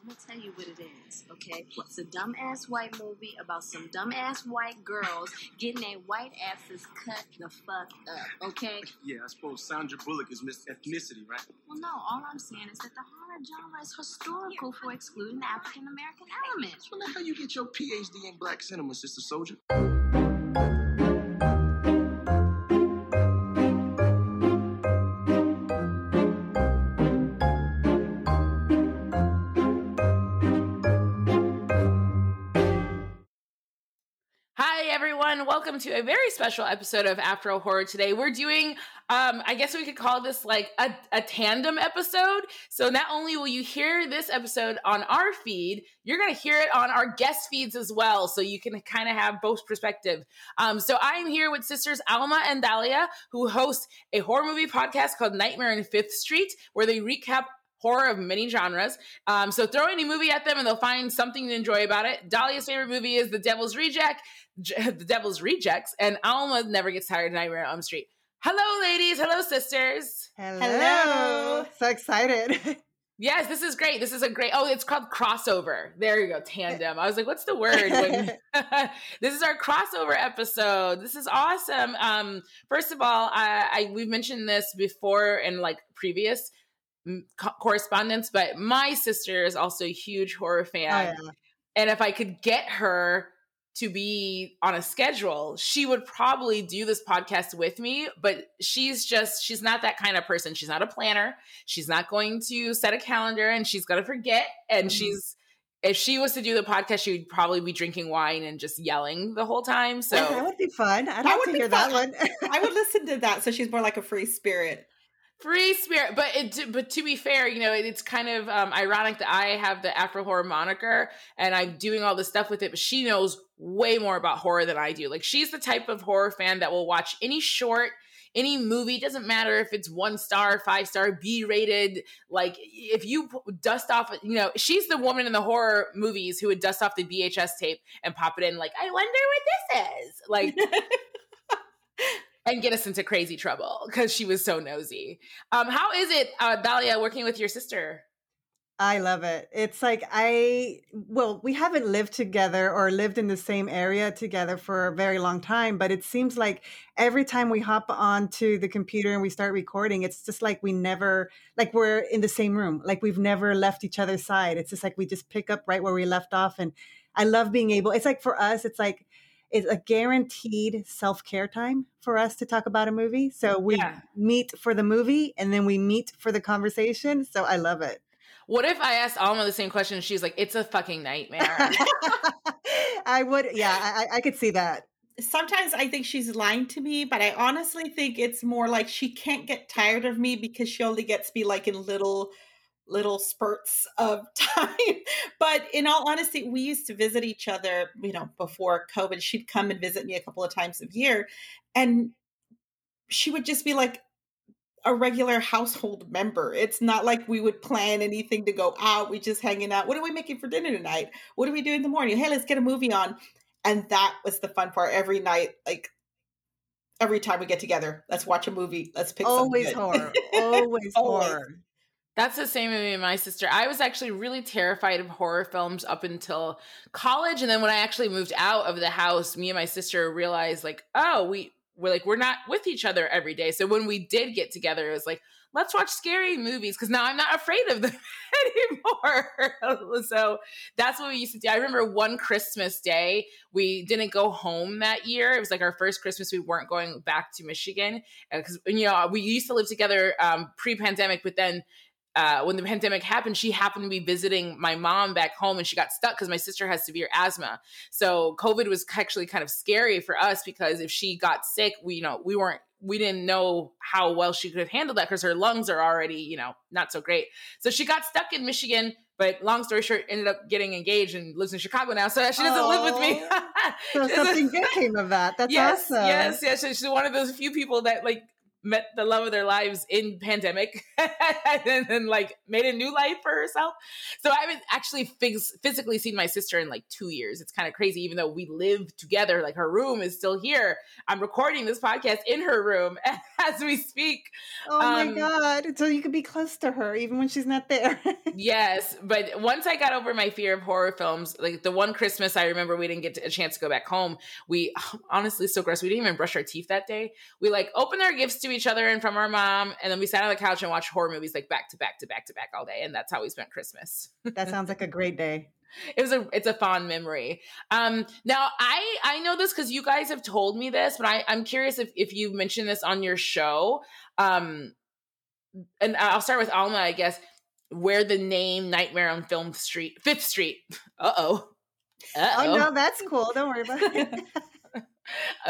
I'm gonna tell you what it is, okay? It's a dumbass white movie about some dumbass white girls getting their white asses cut the fuck up, okay? Yeah, I suppose Sandra Bullock is Miss Ethnicity, right? Well, no, all I'm saying is that the horror genre is historical for excluding African American elements. Well, now how you get your PhD in black cinema, Sister Soldier? Everyone. Welcome to a very special episode of Afro Horror today. We're doing, um, I guess we could call this like a, a tandem episode. So, not only will you hear this episode on our feed, you're going to hear it on our guest feeds as well. So, you can kind of have both perspective. Um, so, I'm here with sisters Alma and Dahlia, who host a horror movie podcast called Nightmare on Fifth Street, where they recap horror of many genres. Um, so throw any movie at them and they'll find something to enjoy about it. Dahlia's favorite movie is The Devil's Reject, J- The Devil's Rejects, and Alma never gets tired of Nightmare on Elm Street. Hello, ladies. Hello, sisters. Hello. Hello. So excited. Yes, this is great. This is a great. Oh, it's called crossover. There you go, tandem. I was like, what's the word? When, this is our crossover episode. This is awesome. Um, first of all, I, I we've mentioned this before in like previous co- correspondence, but my sister is also a huge horror fan. Oh, yeah. And if I could get her to be on a schedule, she would probably do this podcast with me. But she's just, she's not that kind of person. She's not a planner. She's not going to set a calendar and she's going to forget. And Mhm. she's, if she was to do the podcast, she would probably be drinking wine and just yelling the whole time. So that would be fun. I'd That like to hear that one. I would listen to that. So she's more like a free spirit. Free spirit, but it, but to be fair, you know, it's kind of um, ironic that I have the Afro horror moniker and I'm doing all this stuff with it, but she knows way more about horror than I do. Like she's the type of horror fan that will watch any short, any movie. Doesn't matter if it's one star, five star, B rated. Like if you dust off, you know, she's the woman in the horror movies who would dust off the VHS tape and pop it in. Like I wonder what this is. Like and get us into crazy trouble because she was so nosy. Um, how is it, uh, Dahlia, working with your sister? I love it. It's like I, well, we haven't lived together or lived in the same area together for a very long time, but it seems like every time we hop onto the computer and we start recording, it's just like we never, like we're in the same room, like we've never left each other's side. It's just like we just pick up right where we left off. And I love being able, it's like for us, it's like, it's a guaranteed self care time for us to talk about a movie. So we Yeah. meet for the movie and then we meet for the conversation. So I love it. What if I asked Alma the same question? She's like, "It's a fucking nightmare." I would, yeah, I, I- I could see that. Sometimes I think she's lying to me, but I honestly think it's more like she can't get tired of me because she only gets me like in little little spurts of time. but in all honesty, we used to visit each other, you know, before COVID. She'd come and visit me a couple of times a year. And she would just be like a regular household member. It's not like we would plan anything to go out. We just hanging out. What are we making for dinner tonight? What do we do in the morning? Hey, let's get a movie on. And that was the fun part every night. Like every time we get together, let's watch a movie. Let's pick Always something horror. Always, Always. horror. That's the same with me and my sister. I was actually really terrified of horror films up until college, and then when I actually moved out of the house, me and my sister realized, like, oh, we we're like we're not with each other every day. So when we did get together, it was like, let's watch scary movies because now I'm not afraid of them anymore. so that's what we used to do. I remember one Christmas day, we didn't go home that year. It was like our first Christmas we weren't going back to Michigan because you know we used to live together um, pre-pandemic, but then uh, when the pandemic happened, she happened to be visiting my mom back home and she got stuck because my sister has severe asthma. So COVID was actually kind of scary for us because if she got sick, we, you know, we weren't, we didn't know how well she could handle that because her lungs are already, you know, not so great. So she got stuck in Michigan. But long story short, ended up getting engaged and lives in Chicago now. So she doesn't live with me. So something good came of that. That's yes, awesome. yes, yes. She's one of those few people that like met the love of their lives in pandemic and then like made a new life for herself. So I haven't actually phys- physically seen my sister in like two years. It's kind of crazy, even though we live together. Like her room is still here. I'm recording this podcast in her room as we speak. Oh my um, god! So you could be close to her even when she's not there. yes, but once I got over my fear of horror films, like the one Christmas I remember we didn't get a chance to go back home. We honestly so gross. We didn't even brush our teeth that day. We like opened our gifts to each other and from our mom, and then we sat on the couch and watched horror movies like back to back to back to back all day, and that's how we spent Christmas. that sounds like a great day. It was a it's a fond memory. Um, now I I know this because you guys have told me this, but I I'm curious if if you've mentioned this on your show. Um, and I'll start with Alma, I guess. Where the name Nightmare on Film Street, Fifth Street. Uh oh. Oh no, that's cool. Don't worry about it.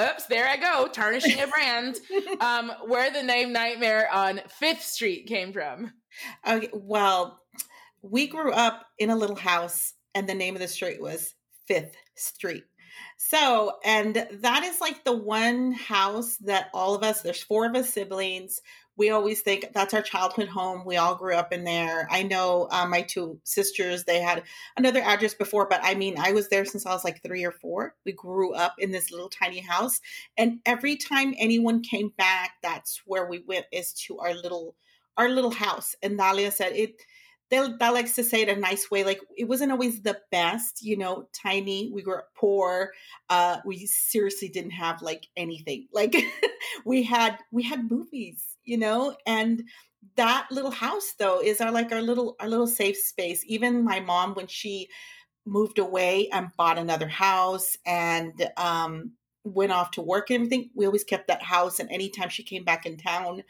Oops, there I go, tarnishing a brand. um, where the name Nightmare on Fifth Street came from. Okay, well, we grew up in a little house, and the name of the street was Fifth Street. So, and that is like the one house that all of us, there's four of us siblings, we always think that's our childhood home. We all grew up in there. I know uh, my two sisters, they had another address before, but I mean, I was there since I was like three or four. We grew up in this little tiny house. And every time anyone came back, that's where we went is to our little, our little house. And Dalia said it, that likes to say it a nice way. Like it wasn't always the best, you know, tiny. We were poor. Uh, we seriously didn't have like anything. Like we had, we had movies you know and that little house though is our like our little our little safe space. Even my mom when she moved away and bought another house and um went off to work and everything we always kept that house and anytime she came back in town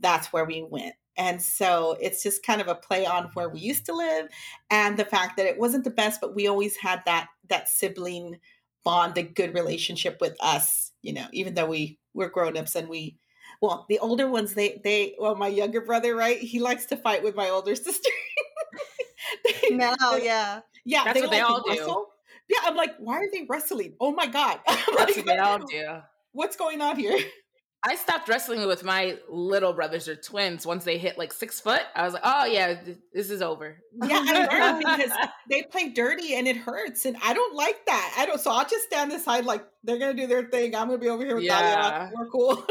that's where we went. And so it's just kind of a play on where we used to live and the fact that it wasn't the best but we always had that that sibling bond a good relationship with us you know even though we were grown-ups and we well, the older ones, they they well, my younger brother, right? He likes to fight with my older sister. they, no, yeah, yeah, that's they what they all do. Wrestle. Yeah, I'm like, why are they wrestling? Oh my god, that's like, what they all do. What's going on here? I stopped wrestling with my little brothers or twins once they hit like six foot. I was like, oh yeah, this is over. Yeah, I know because they play dirty and it hurts, and I don't like that. I don't. So I'll just stand aside like they're gonna do their thing. I'm gonna be over here with yeah. Dalia. We're cool.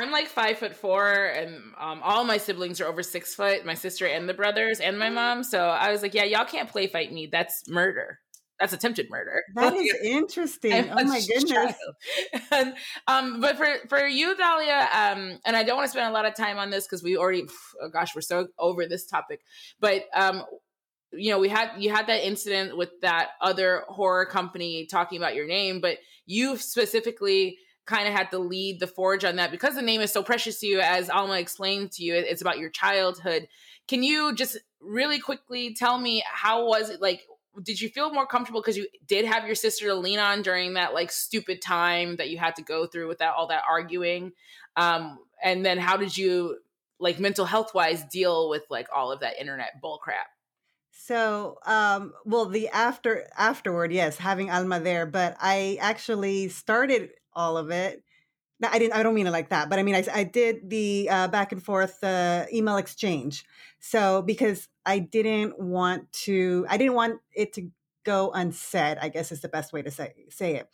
I'm like five foot four, and um, all my siblings are over six foot. My sister and the brothers and my mom. So I was like, "Yeah, y'all can't play fight me. That's murder. That's attempted murder." That is interesting. Oh my goodness. and, um, but for for you, Dalia, um, and I don't want to spend a lot of time on this because we already, oh gosh, we're so over this topic. But um, you know, we had you had that incident with that other horror company talking about your name, but you specifically kind of had to lead the forge on that. Because the name is so precious to you as alma explained to you it's about your childhood. Can you just really quickly tell me how was it like did you feel more comfortable because you did have your sister to lean on during that like stupid time that you had to go through without all that arguing? Um and then how did you like mental health wise deal with like all of that internet bull crap so, um, well, the after afterward, yes, having Alma there, but I actually started all of it. No, I didn't. I don't mean it like that, but I mean I, I did the uh, back and forth uh, email exchange. So because I didn't want to, I didn't want it to go unsaid. I guess is the best way to say say it.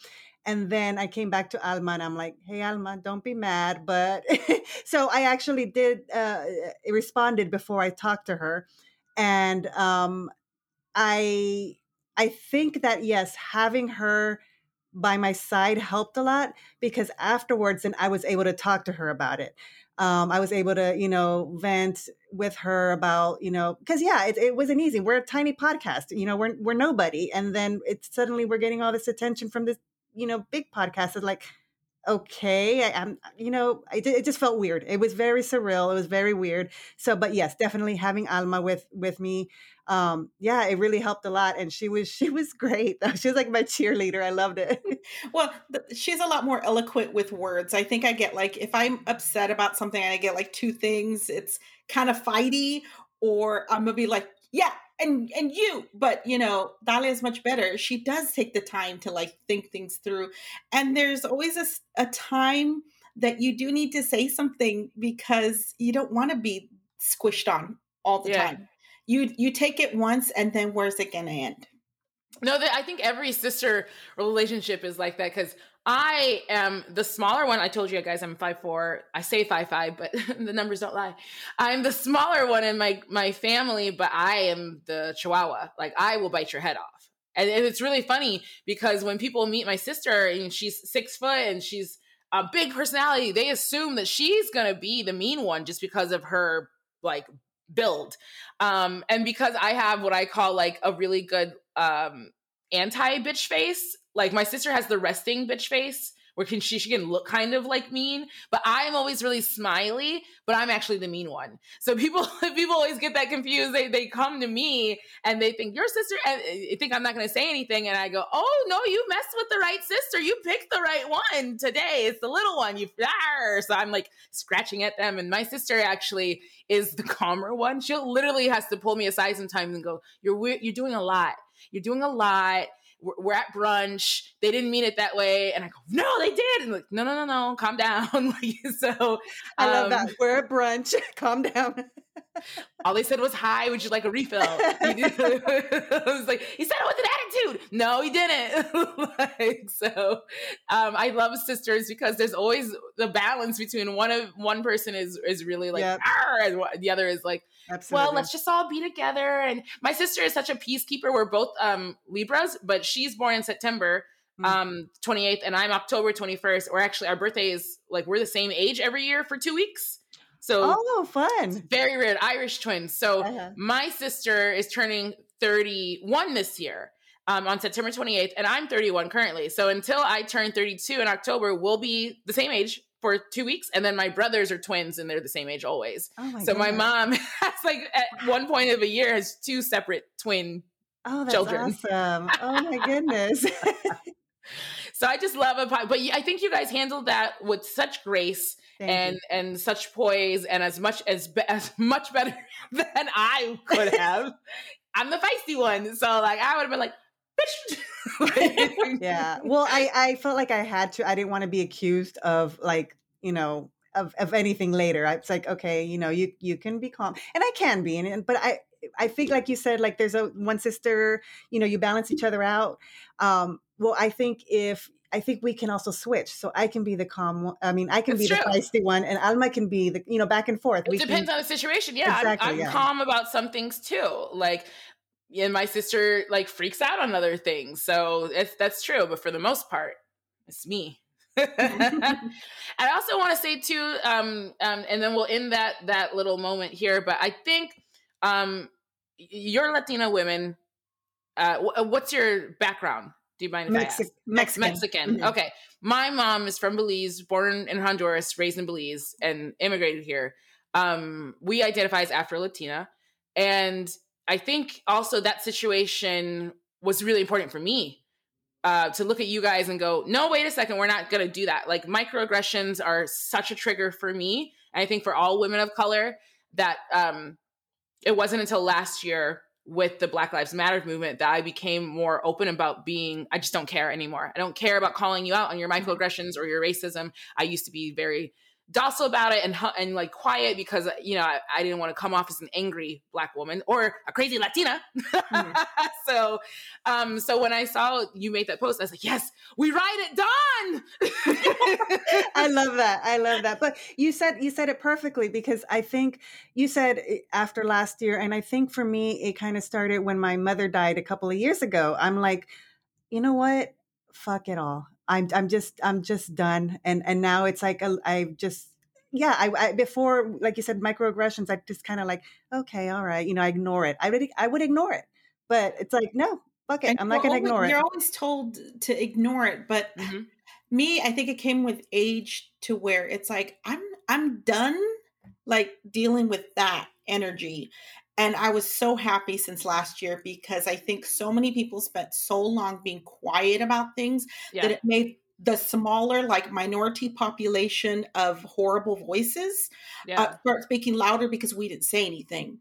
And then I came back to Alma and I'm like, "Hey Alma, don't be mad." But so I actually did uh, responded before I talked to her, and um, I I think that yes, having her by my side helped a lot because afterwards then I was able to talk to her about it. Um, I was able to, you know, vent with her about, you know, because yeah, it, it, wasn't easy. We're a tiny podcast, you know, we're we're nobody, and then it's suddenly we're getting all this attention from this, you know, big podcast. It's like, okay, I, am you know, it, it just felt weird. It was very surreal. It was very weird. So, but yes, definitely having Alma with with me um yeah it really helped a lot and she was she was great she was like my cheerleader i loved it well she's a lot more eloquent with words i think i get like if i'm upset about something i get like two things it's kind of fighty or i'm gonna be like yeah and and you but you know dalia is much better she does take the time to like think things through and there's always a, a time that you do need to say something because you don't want to be squished on all the Yeah. time. You you take it once and then where's it going to end? No, that I think every sister relationship is like that because I am the smaller one. I told you guys I'm five four. I say five five, but the numbers don't lie. I'm the smaller one in my my family, but I am the chihuahua. Like I will bite your head off. And it's really funny because when people meet my sister and she's six foot and she's a big personality, they assume that she's gonna be the mean one just because of her like build. Um, and because I have what I call like a really good um anti bitch face. Like my sister has the resting bitch face where can she she can look kind of like mean, but I'm always really smiley, but I'm actually the mean one. So people people always get that confused. They they come to me and they think your sister and they think I'm not going to say anything and I go, "Oh, no, you messed with the right sister. You picked the right one today. It's the little one. You Arr. So I'm like scratching at them and my sister actually is the calmer one. She literally has to pull me aside sometimes and go, "You're. You're doing a lot. You're doing a lot." We're, we're at brunch. They didn't mean it that way. And I go, no, they did. And like, no, no, no, no, calm down. like, so I love um, that. We're at brunch. Calm down. all they said was, hi, would you like a refill? I was like, he said it with an attitude. No, he didn't. like, so um, I love sisters because there's always the balance between one of one person is is really like, Yep. And the other is like, Absolutely. well, let's just all be together. And my sister is such a peacekeeper. We're both um, Libras, but she's born in September Mm. um 28th and I'm October 21st. Or actually our birthday is like we're the same age every year for 2 weeks. So Oh, it's fun. very weird Irish twins. So Uh-huh. my sister is turning 31 this year. Um, on September 28th, and I'm 31 currently. So until I turn 32 in October, we'll be the same age for two weeks. And then my brothers are twins, and they're the same age always Oh my so my mom has like at one point of a year has two separate twin Oh, that's children. awesome. Oh my goodness. so i just love a pod but i think you guys handled that with such grace Thank and you. and such poise and as much as as much better than i could have i'm the feisty one so like i would have been like bitch yeah. Well, I I felt like I had to. I didn't want to be accused of like you know of of anything later. I was like, okay, you know, you you can be calm, and I can be, and but I. I think, like you said, like there's a one sister, you know, you balance each other out. Um, well, I think if I think we can also switch, so I can be the calm. one- I mean, I can That's be the true. feisty one, and Alma can be the, you know, back and forth. it depends on the situation yeah I'm- Exactly, i'm, yeah. calm about some things too like and my sister like freaks out on other things so it's that's true but for the most part it's me I also want to say too, um, um, and then we'll end that that little moment here. But I think um, you're Latina women. Uh, wh- what's your background? Do you mind if I ask? Mexi- Mexican. Mexican. Mhm. Okay. My mom is from Belize, born in Honduras, raised in Belize, and immigrated here. Um, we identify as Afro Latina. And I think also that situation was really important for me uh, to look at you guys and go, no, wait a second, we're not going to do that. Like microaggressions are such a trigger for me. And I think for all women of color that um, it wasn't until last year with the Black Lives Matter movement that I became more open about being, I just don't care anymore. I don't care about calling you out on your microaggressions or your racism. I used to be very docile about it and and like quiet because you know I, I didn't want to come off as an angry black woman or a crazy Latina. so um so when I saw you make that post, I was like, yes, we ride at dawn. I love that. I love that. But you said you said it perfectly because I think you said after last year, and I think for me it kind of started when my mother died a couple of years ago. I'm like, you know what? Fuck it all. I'm I'm just I'm just done. And and now it's like a, I just yeah. I, I before like you said microaggressions. I just kind of like okay, all right. You know, I ignore it. I would I would ignore it, but it's like no. Fuck it. And I'm not going to ignore You're it. always told to ignore it, but Mhm. me, I think it came with age to where it's like I'm I'm done like dealing with that energy. And I was so happy since last year because I think so many people spent so long being quiet about things that it made the smaller like minority population of horrible voices Yeah. uh, start speaking louder because we didn't say anything.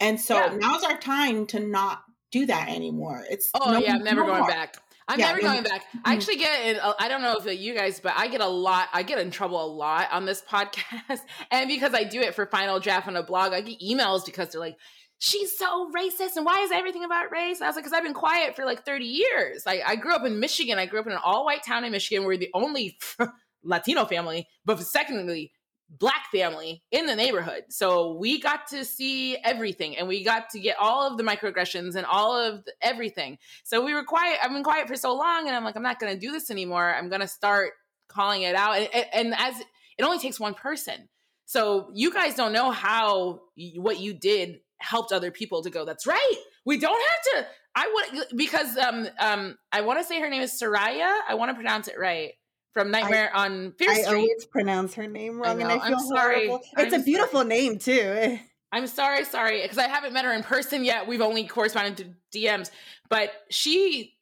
And so Yeah. now's our time to not do that anymore. It's Oh no- yeah, I'm never no going more. back. I'm Yeah, never going back. I mm-hmm. actually get in, I don't know if you guys, but I get a lot, I get in trouble a lot on this podcast. And because I do it for Final Draft on a blog, I get emails because they're like, she's so racist and why is everything about race? And I was like, because I've been quiet for like 30 years. Like I grew up in Michigan. I grew up in an all white town in Michigan. We're the only Latino family, but secondly, black family in the neighborhood. So we got to see everything and we got to get all of the microaggressions and all of the, everything. So we were quiet. I've been quiet for so long and I'm like, I'm not going to do this anymore. I'm going to start calling it out. And, and as it only takes one person. So you guys don't know how what you did helped other people to go, that's right. We don't have to. I would because um um I want to say her name is Soraya. I want to pronounce it right. From Nightmare on Fear I Street. always pronounce her name wrong, and know. I I'm sorry. horrible. I'm It's a beautiful name too. I'm sorry, sorry, because I haven't met her in person yet. We've only corresponded to DMs, but she,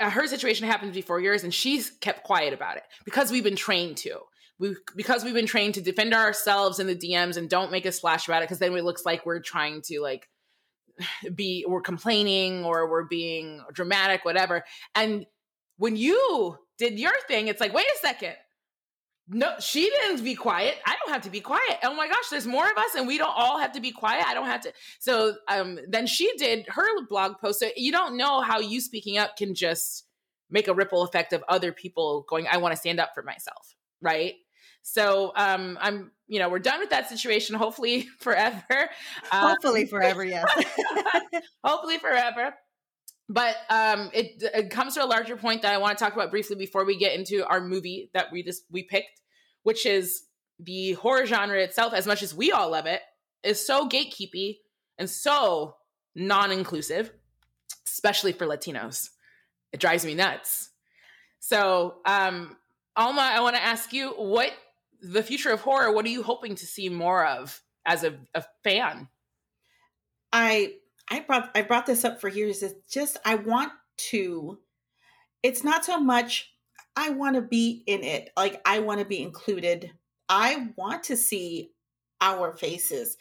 uh, her situation happened before yours, and she's kept quiet about it because we've been trained to. We because we've been trained to defend ourselves in the DMs and don't make a splash about it because then it looks like we're trying to like be we're complaining or we're being dramatic, whatever. And when you did your thing, it's like, wait a second. No, she didn't be quiet. I don't have to be quiet. Oh my gosh, there's more of us, and we don't all have to be quiet. I don't have to. So um, then she did her blog post. So you don't know how you speaking up can just make a ripple effect of other people going, I want to stand up for myself. Right. So um, I'm, you know, we're done with that situation, hopefully forever. Um, Hopefully forever, yes. hopefully forever. But um, it, it comes to a larger point that I want to talk about briefly before we get into our movie that we just we picked, which is the horror genre itself. As much as we all love it, is so gatekeepy and so non-inclusive, especially for Latinos. It drives me nuts. So, um, Alma, I want to ask you what the future of horror. What are you hoping to see more of as a, a fan? I I brought I brought this up for years. It's just I want to. It's not so much I want to be in it. Like I want to be included. I want to see our faces.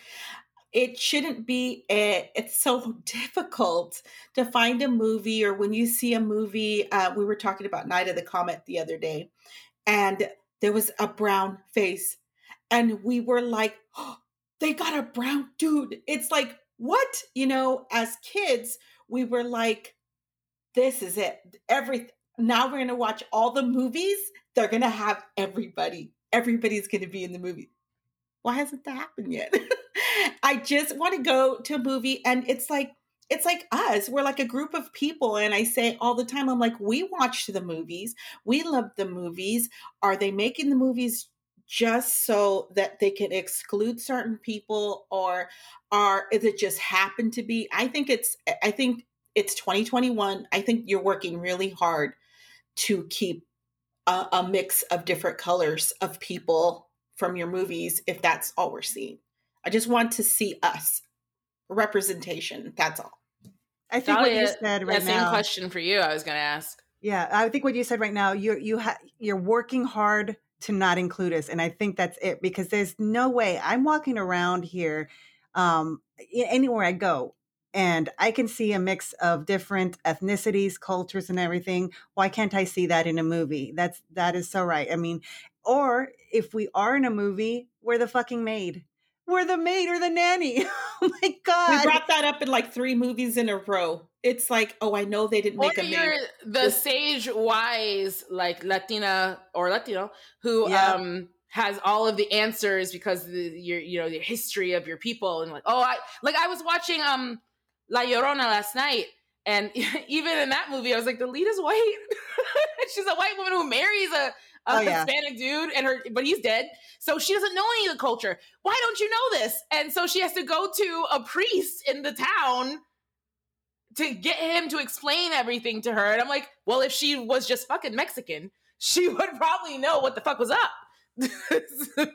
It shouldn't be a, it's so difficult to find a movie or when you see a movie uh, we were talking about Night of the Comet the other day and there was a brown face and we were like oh, they got a brown dude. It's like what you know as kids we were like this is it. Every now we're to watch all the movies they're to have everybody everybody's to be in the movie. Why hasn't that happened yet? I just want to go to a movie and it's like it's like us we're like a group of people and i say all the time i'm like we watch the movies we love the movies are they making the movies just so that they can exclude certain people or are is it just happen to be i think it's i think it's 2021 i think you're working really hard to keep a, a mix of different colors of people from your movies if that's all we're seeing i just want to see us representation that's all I think what you said right that same now. question for you. I was going to ask. Yeah, I think what you said right now, you're you ha- you're working hard to not include us, and I think that's it because there's no way I'm walking around here, um, anywhere I go, and I can see a mix of different ethnicities, cultures, and everything. Why can't I see that in a movie? That's that is so right. I mean, or if we are in a movie, we're the fucking maid. We're the maid or the nanny. oh my god. we brought that up in like three movies in a row it's like oh i know they didn't Or make a you're the sage wise, like Latina or Latino, who Yeah. um has all of the answers because the, your you know the history of your people and like oh I like I was watching um La Llorona last night and even in that movie I was like the lead is white. She's a white woman who marries a, a Oh, yeah. Hispanic dude and her but he's dead. So she doesn't know any of the culture. Why don't you know this? And so she has to go to a priest in the town to get him to explain everything to her. And I'm like, well, if she was just fucking Mexican, she would probably know what the fuck was up.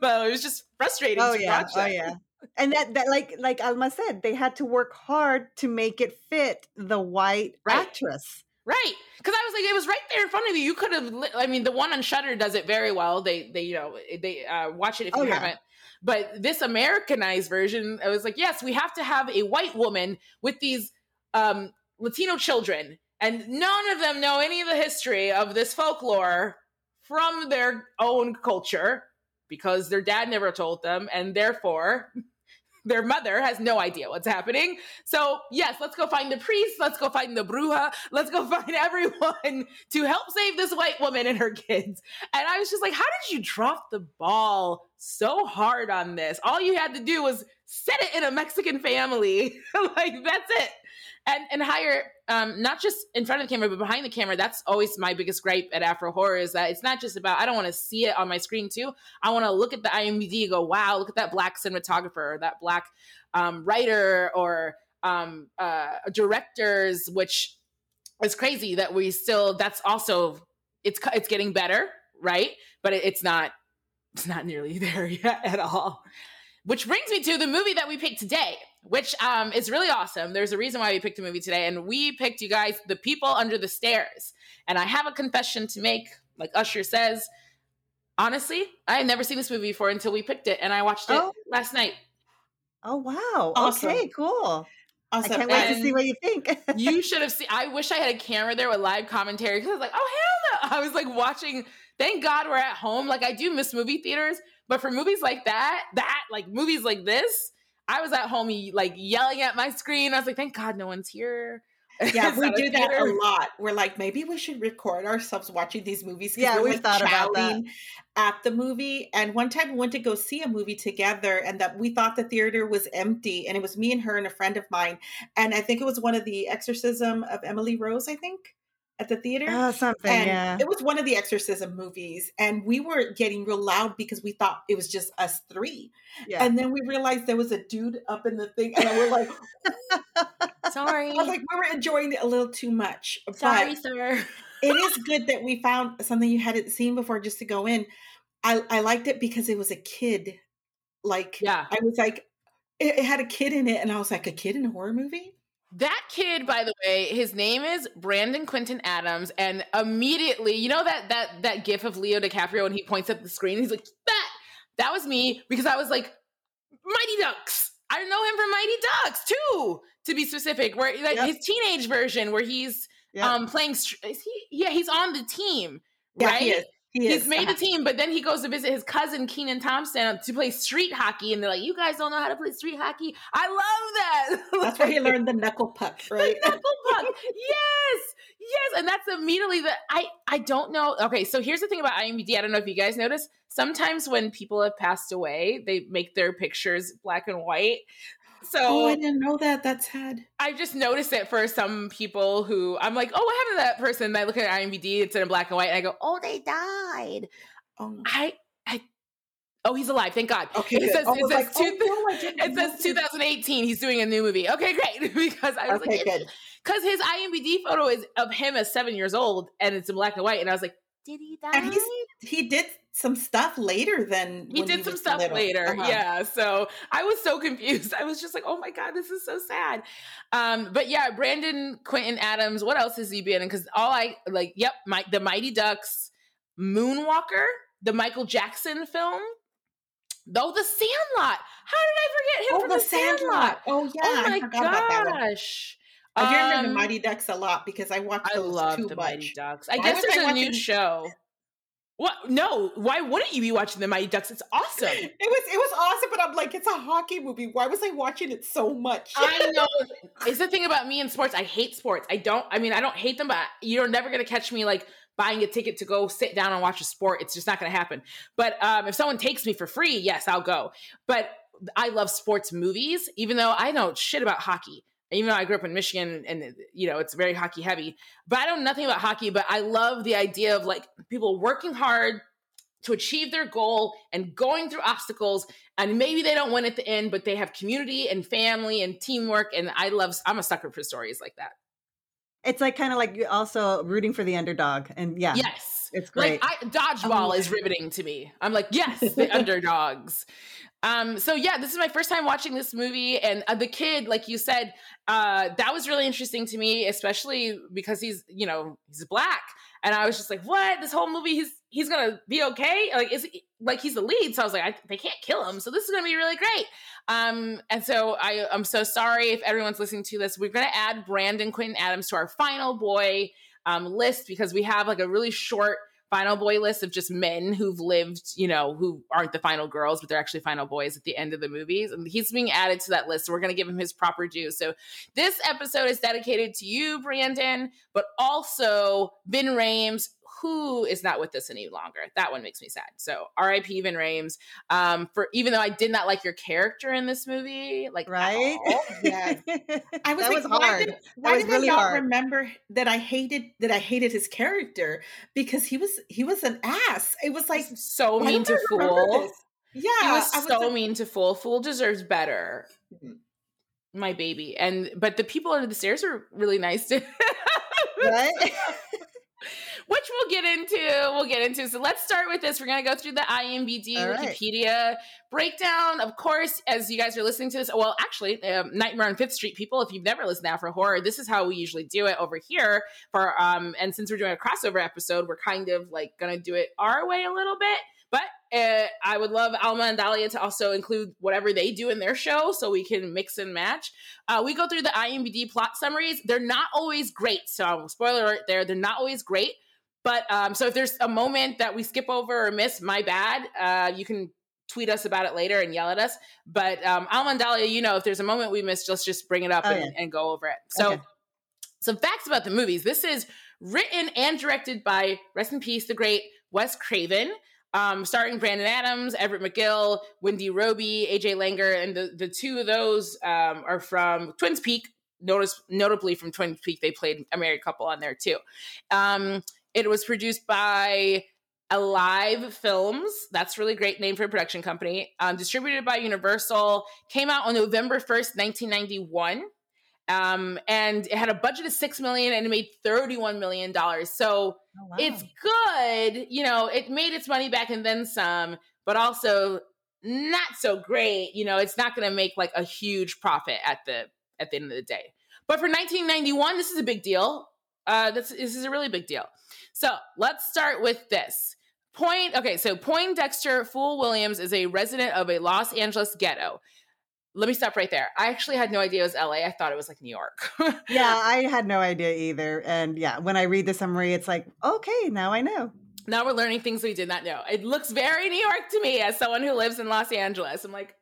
well, it was just frustrating. oh to yeah watch oh yeah and that that like like alma said they had to work hard to make it fit the white Right. actress Right. Because I was like, it was right there in front of you. You could have. Li- I mean, the one on Shudder does it very well. They, they, you know, they uh, watch it if Oh, you yeah. haven't. But this Americanized version, I was like, yes, we have to have a white woman with these um, Latino children, and none of them know any of the history of this folklore from their own culture because their dad never told them, and therefore their mother has no idea what's happening. So, yes, let's go find the priest. Let's go find the bruja. Let's go find everyone to help save this white woman and her kids. And I was just like, how did you drop the ball so hard on this? All you had to do was set it in a Mexican family. like, that's it and and hire um, not just in front of the camera but behind the camera that's always my biggest gripe at afro horror is that it's not just about i don't want to see it on my screen too. I want to look at the imdb go wow look at that black cinematographer or that black um, writer or um, uh, directors which is crazy that we still that's also it's it's getting better right? But it, it's not it's not nearly there yet at all which brings me to the movie that we picked today which um, is really awesome. There's a reason why we picked a movie today, and we picked you guys, The People Under the Stairs. And I have a confession to make, like Usher says. Honestly, I had never seen this movie before until we picked it, and I watched it oh. last night. Oh wow! Awesome. Okay, cool. Awesome. I can't wait and to see what you think. you should have seen. I wish I had a camera there with live commentary because I was like, oh hell no! I was like watching. Thank God we're at home. Like I do miss movie theaters, but for movies like that, that like movies like this, I was at home like yelling at my screen. I was like, thank God no one's here. Yeah, we do that a lot. We're like, maybe we should record ourselves watching these movies. Yeah, we like thought about that at the movie. And one time we went to go see a movie together, and that we thought the theater was empty, and it was me and her and a friend of mine. And I think it was one of the Exorcism of Emily Rose. I think at the theater. Oh, something. And yeah. It was one of the exorcism movies. And we were getting real loud because we thought it was just us three. Yeah. And then we realized there was a dude up in the thing. And we're like, sorry. I was like, we were enjoying it a little too much. Sorry, but sir. it is good that we found something you hadn't seen before just to go in. I, I liked it because it was a kid. Like, yeah. I was like, it, it had a kid in it. And I was like, a kid in a horror movie? That kid, by the way, his name is Brandon Quintin Adams, and immediately, you know that that that gif of Leo DiCaprio when he points at the screen, he's like, "That that was me," because I was like, "Mighty Ducks." I know him from Mighty Ducks too, to be specific. Where like yep. his teenage version, where he's yep. um playing, is he? Yeah, he's on the team, yeah, right? He He's made the team, but then he goes to visit his cousin Kenan Thompson to play street hockey, and they're like, "You guys don't know how to play street hockey." I love that. That's where he learned the knuckle puck, right? The knuckle puck, yes, yes, and that's immediately the I I don't know. Okay, so here's the thing about IMDb. I don't know if you guys notice. Sometimes when people have passed away, they make their pictures black and white. So oh, I didn't know that. That's sad. I just noticed it for some people who I'm like, oh, what happened to that person? And I look at IMDb, it's in black and white, and I go, oh, they died. Oh, I, I, oh, he's alive. Thank God. Okay, it says, oh, it, says like, two, oh, no, it says 2018. He's doing a new movie. Okay, great. because I was okay, like, good. Because his IMDb photo is of him as seven years old, and it's in black and white, and I was like, did he die? And he's, he did some stuff later than he did he some stuff little. later uh-huh. yeah so i was so confused i was just like oh my god this is so sad um but yeah brandon quintin adams what else has he been in because all i like yep my the mighty ducks moonwalker the michael jackson film though the sandlot how did i forget him oh, from the, the sandlot. sandlot oh yeah oh my gosh I remember um, the Mighty Ducks a lot because I watched those I love too the much. Mighty Ducks. I Why guess there's I a new show. What? No. Why wouldn't you be watching the Mighty Ducks? It's awesome. It was it was awesome, but I'm like, it's a hockey movie. Why was I watching it so much? I know. it's the thing about me and sports. I hate sports. I don't. I mean, I don't hate them, but you're never gonna catch me like buying a ticket to go sit down and watch a sport. It's just not gonna happen. But um, if someone takes me for free, yes, I'll go. But I love sports movies, even though I know shit about hockey even though I grew up in Michigan and you know it's very hockey heavy, but I know nothing about hockey. But I love the idea of like people working hard to achieve their goal and going through obstacles, and maybe they don't win at the end, but they have community and family and teamwork. And I love. I'm a sucker for stories like that. It's like kind of like you also rooting for the underdog, and yeah, yes, It's Like great. I, dodgeball Oh, is riveting to me. I'm like, yes, the underdogs. Um, so yeah, this is my first time watching this movie, and uh, the kid, like you said, uh, that was really interesting to me, especially because he's, you know, he's black, and I was just like, what? This whole movie, he's he's gonna be okay? Like, is he, like he's the lead? So I was like, I, they can't kill him, so this is gonna be really great. Um, and so I, I'm so sorry if everyone's listening to this. We're gonna add Brandon Quintin Adams to our final boy um, list because we have like a really short final boy list of just men who've lived, you know, who aren't the final girls, but they're actually final boys at the end of the movies. And he's being added to that list. So we're going to give him his proper due. So this episode is dedicated to you, Brandon, but also Ving Rhames, who is not with us any longer. That one makes me sad. So RIP Ving Rhames. Um, for even though I did not like your character in this movie, like right? Yeah. I was that like, was why did why was did really I not hard. remember that I hated that I hated his character because he was he was an ass. It was like so mean to Fool. Yeah, He was I so like, mean to Fool. Fool deserves better. Mhm. My baby. And but the people under the stairs are really nice to right? which we'll get into. We'll get into. So let's start with this. We're gonna go through the IMBD All right. Wikipedia breakdown. Of course, as you guys are listening to this, well, actually, um, Nightmare on Fifth Street people, if you've never listened to Afro Horror, this is how we usually do it over here. For um, and since we're doing a crossover episode, we're kind of like gonna do it our way a little bit. But uh, I would love Alma and Dahlia to also include whatever they do in their show so we can mix and match. Uh, we go through the IMBD plot summaries. They're not always great. So, spoiler alert there, they're not always great. But um, so if there's a moment that we skip over or miss, my bad. Uh, you can tweet us about it later and yell at us. But um, Alma and Dahlia, you know, if there's a moment we missed, let's just bring it up Oh, and, and go over it. So, Okay. some facts about the movies. This is written and directed by, rest in peace, the great Wes Craven. Um, starring Brandon Adams, Everett McGill, Wendy Robie, AJ Langer, and the, the two of those um, are from Twin Peaks. Notice, notably from Twin Peaks, they played a married couple on there too. Um, it was produced by Alive Films. That's a really great name for a production company. Um, distributed by Universal. Came out on November 1st, 1991. Um, and it had a budget of six million and it made 31 million dollars. So Oh, wow. it's good. You know, it made its money back and then some, but also not so great. You know, it's not going to make like a huge profit at the at the end of the day. But for 1991, this is a big deal. Uh, this, this is a really big deal. So let's start with this. Point. Okay, so Poindexter Fool Williams is a resident of a Los Angeles ghetto. Let me stop right there. I actually had no idea it was LA. I thought it was like New York. yeah, I had no idea either. And yeah, when I read the summary, it's like, okay, now I know. now we're learning things we did not know. It looks very New York to me as someone who lives in Los Angeles. I'm like,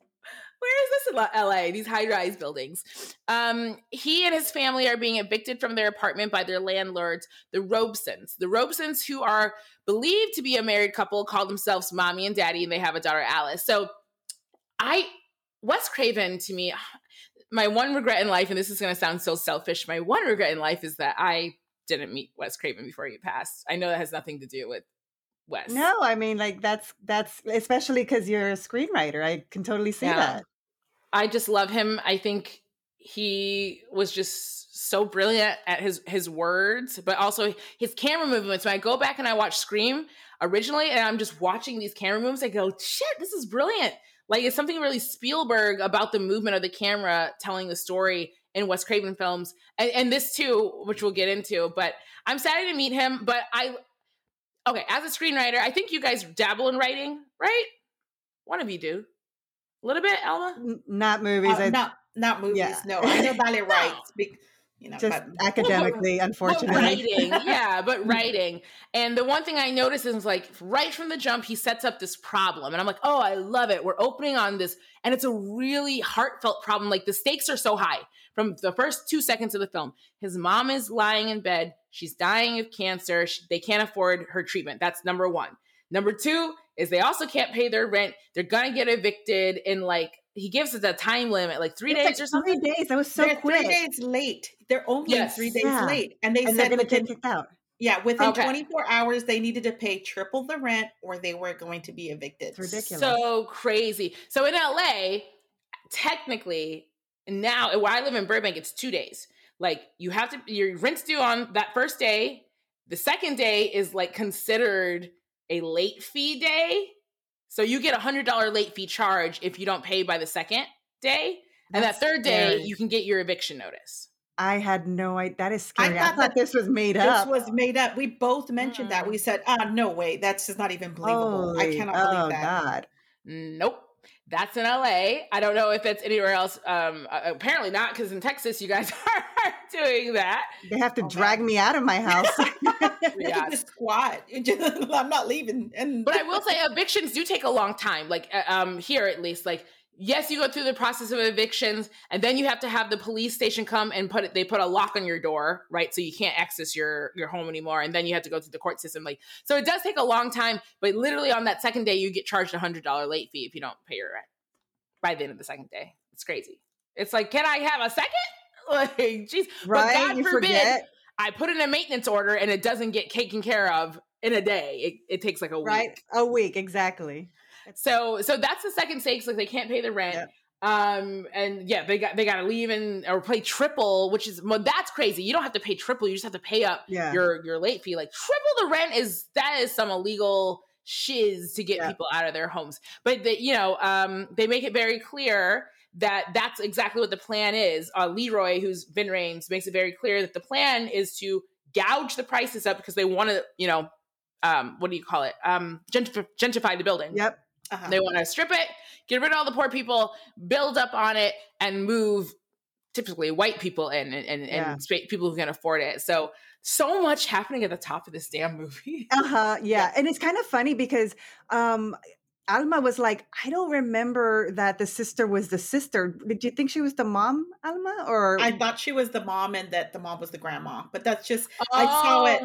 where is this in LA? These high rise buildings. Um, he and his family are being evicted from their apartment by their landlords, the Robesons. The Robesons, who are believed to be a married couple, call themselves mommy and daddy, and they have a daughter, Alice. So I, Wes Craven to me, my one regret in life, and this is going to sound so selfish, my one regret in life is that I didn't meet Wes Craven before he passed. I know that has nothing to do with Wes. No, I mean, like that's that's especially because you're a screenwriter. I can totally see Yeah. that. I just love him. I think he was just so brilliant at his his words, but also his camera movements. When I go back and I watch Scream originally, and I'm just watching these camera moves, I go, "Shit, this is brilliant!" Like it's something really Spielberg about the movement of the camera telling the story in Wes Craven films, and, and this too, which we'll get into. But I'm sad to meet him. But I, okay, as a screenwriter, I think you guys dabble in writing, right? One of you do. A little bit, Alma? Not movies. Uh, I, not not movies. yeah. No, I know Dahlia writes. bec- You know, just but academically, But unfortunately. writing, yeah, but writing. And the one thing I noticed is like right from the jump, he sets up this problem. And I'm like, oh, I love it. We're opening on this. And it's a really heartfelt problem. Like the stakes are so high from the first two seconds of the film. His mom is lying in bed. She's dying of cancer. She, they can't afford her treatment. That's number one. Number two is they also can't pay their rent. They're going to get evicted in like, he gives us a time limit, like three It's days like or something. Three days. That was so they're quick. three days late. They're only Yes. three days Yeah. late, and they and they're said going to within, get kicked out. yeah, within Okay. 24 hours they needed to pay triple the rent, or they were going to be evicted. It's ridiculous. So crazy. So in LA, technically, now where I live in Burbank, it's two days. Like you have to your rent's due on that first day, The second day is like considered a late fee day. So you get a hundred dollar late fee charge if you don't pay by the second day. And That's that third day, scary. you can get your eviction notice. I had no idea. That is scary. I thought thought, that this was made This up. This was made up. We both mentioned that. Mm. We said, "Ah, no way. That's just not even believable. I Holy- cannot oh believe that." God. Nope. That's in LA. I don't know if that's anywhere else. Um, uh, apparently not, because in Texas, you guys are doing that. They have to Oh, drag me out of my house. Yeah. Just squat. I'm not leaving. And But I will say evictions do take a long time. Like uh, um here at least, like yes, you go through the process of evictions, and then you have to have the police station come and put it. They put a lock on your door, right? So you can't access your your home anymore, and then you have to go through the court system. Like so, it does take a long time. But literally on that second day, you get charged a hundred dollar late fee if you don't pay your rent by the end of the second day. It's crazy. It's like, can I have a second? Like, jeez. But right? God you forbid forget. I put in a maintenance order and it doesn't get taken care of in a day. It, it takes like a week. Right? A week, exactly. So so that's the second stakes. Like they can't pay the rent. Yep. Um and yeah, they got they got to leave and or pay triple, which is well, that's crazy. You don't have to pay triple. You just have to pay up Yeah. your your late fee. Like triple the rent is that is some illegal shiz to get Yeah. people out of their homes. But they, you know, um, they make it very clear that that's exactly what the plan is. Uh, Leroy, who's Ving Rhames, makes it very clear that the plan is to gouge the prices up because they want to, you know, um, what do you call it? Um, gentrif- gentrify the building. Yep. Uh-huh. They want to strip it, get rid of all the poor people, build up on it, and move typically white people in and, and, Yeah. and spa- people who can afford it. So, so much happening at the top of this damn movie. Uh-huh. Yeah. And it's kind of funny because um Alma was like, I don't remember that the sister was the sister. Did you think she was the mom, Alma? Or I thought she was the mom and that the mom was the grandma, but that's just I saw it.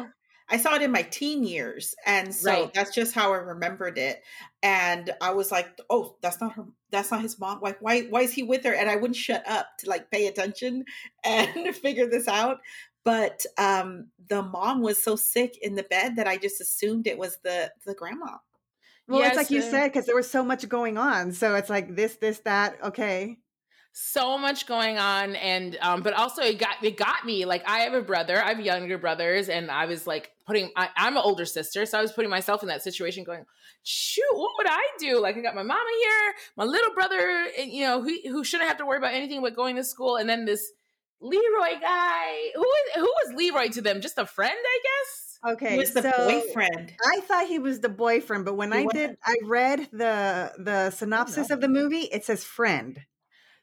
I saw it in my teen years, and so Right. that's just how I remembered it. And I was like, "Oh, that's not her. That's not his mom. Like, why? Why is he with her?" And I wouldn't shut up to like pay attention and figure this out. But um, the mom was so sick in the bed that I just assumed it was the the grandma. well, it's like you uh, said, because there was so much going on. So it's like this, this, that. Okay. so much going on and um but also it got it got me like i have a brother i have younger brothers and i was like putting I, i'm an older sister so i was putting myself in that situation going shoot what would i do like i got my mama here my little brother and, you know who, who shouldn't have to worry about anything but going to school and then this leroy guy who is who was leroy to them just a friend i guess Okay. He was the so boyfriend. I thought he was the boyfriend, but when He I wasn't. did, I read the the synopsis know. of the movie. It says friend.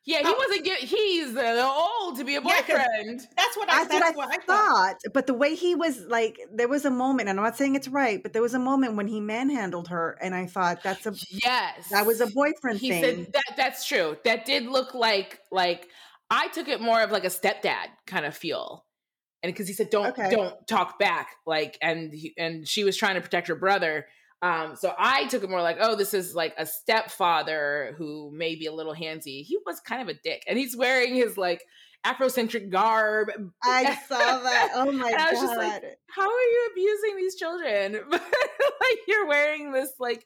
Yeah he Oh. wasn't get, he's uh, old to be a Yeah, 'cause- boyfriend That's what I. That's what I what I thought. thought. But the way he was like, there was a moment, and I'm not saying it's right, but there was a moment when he manhandled her, and I thought that's a yes that was a boyfriend he thing. said that that's true that did look like like i took it more of like a stepdad kind of feel and because he said don't Okay. don't talk back like and he, and she was trying to protect her brother um so i took it more like oh this is like a stepfather who may be a little handsy he was kind of a dick and he's wearing his like afrocentric garb I saw that. Oh my And I god! just like, how are you abusing these children? like you're wearing this like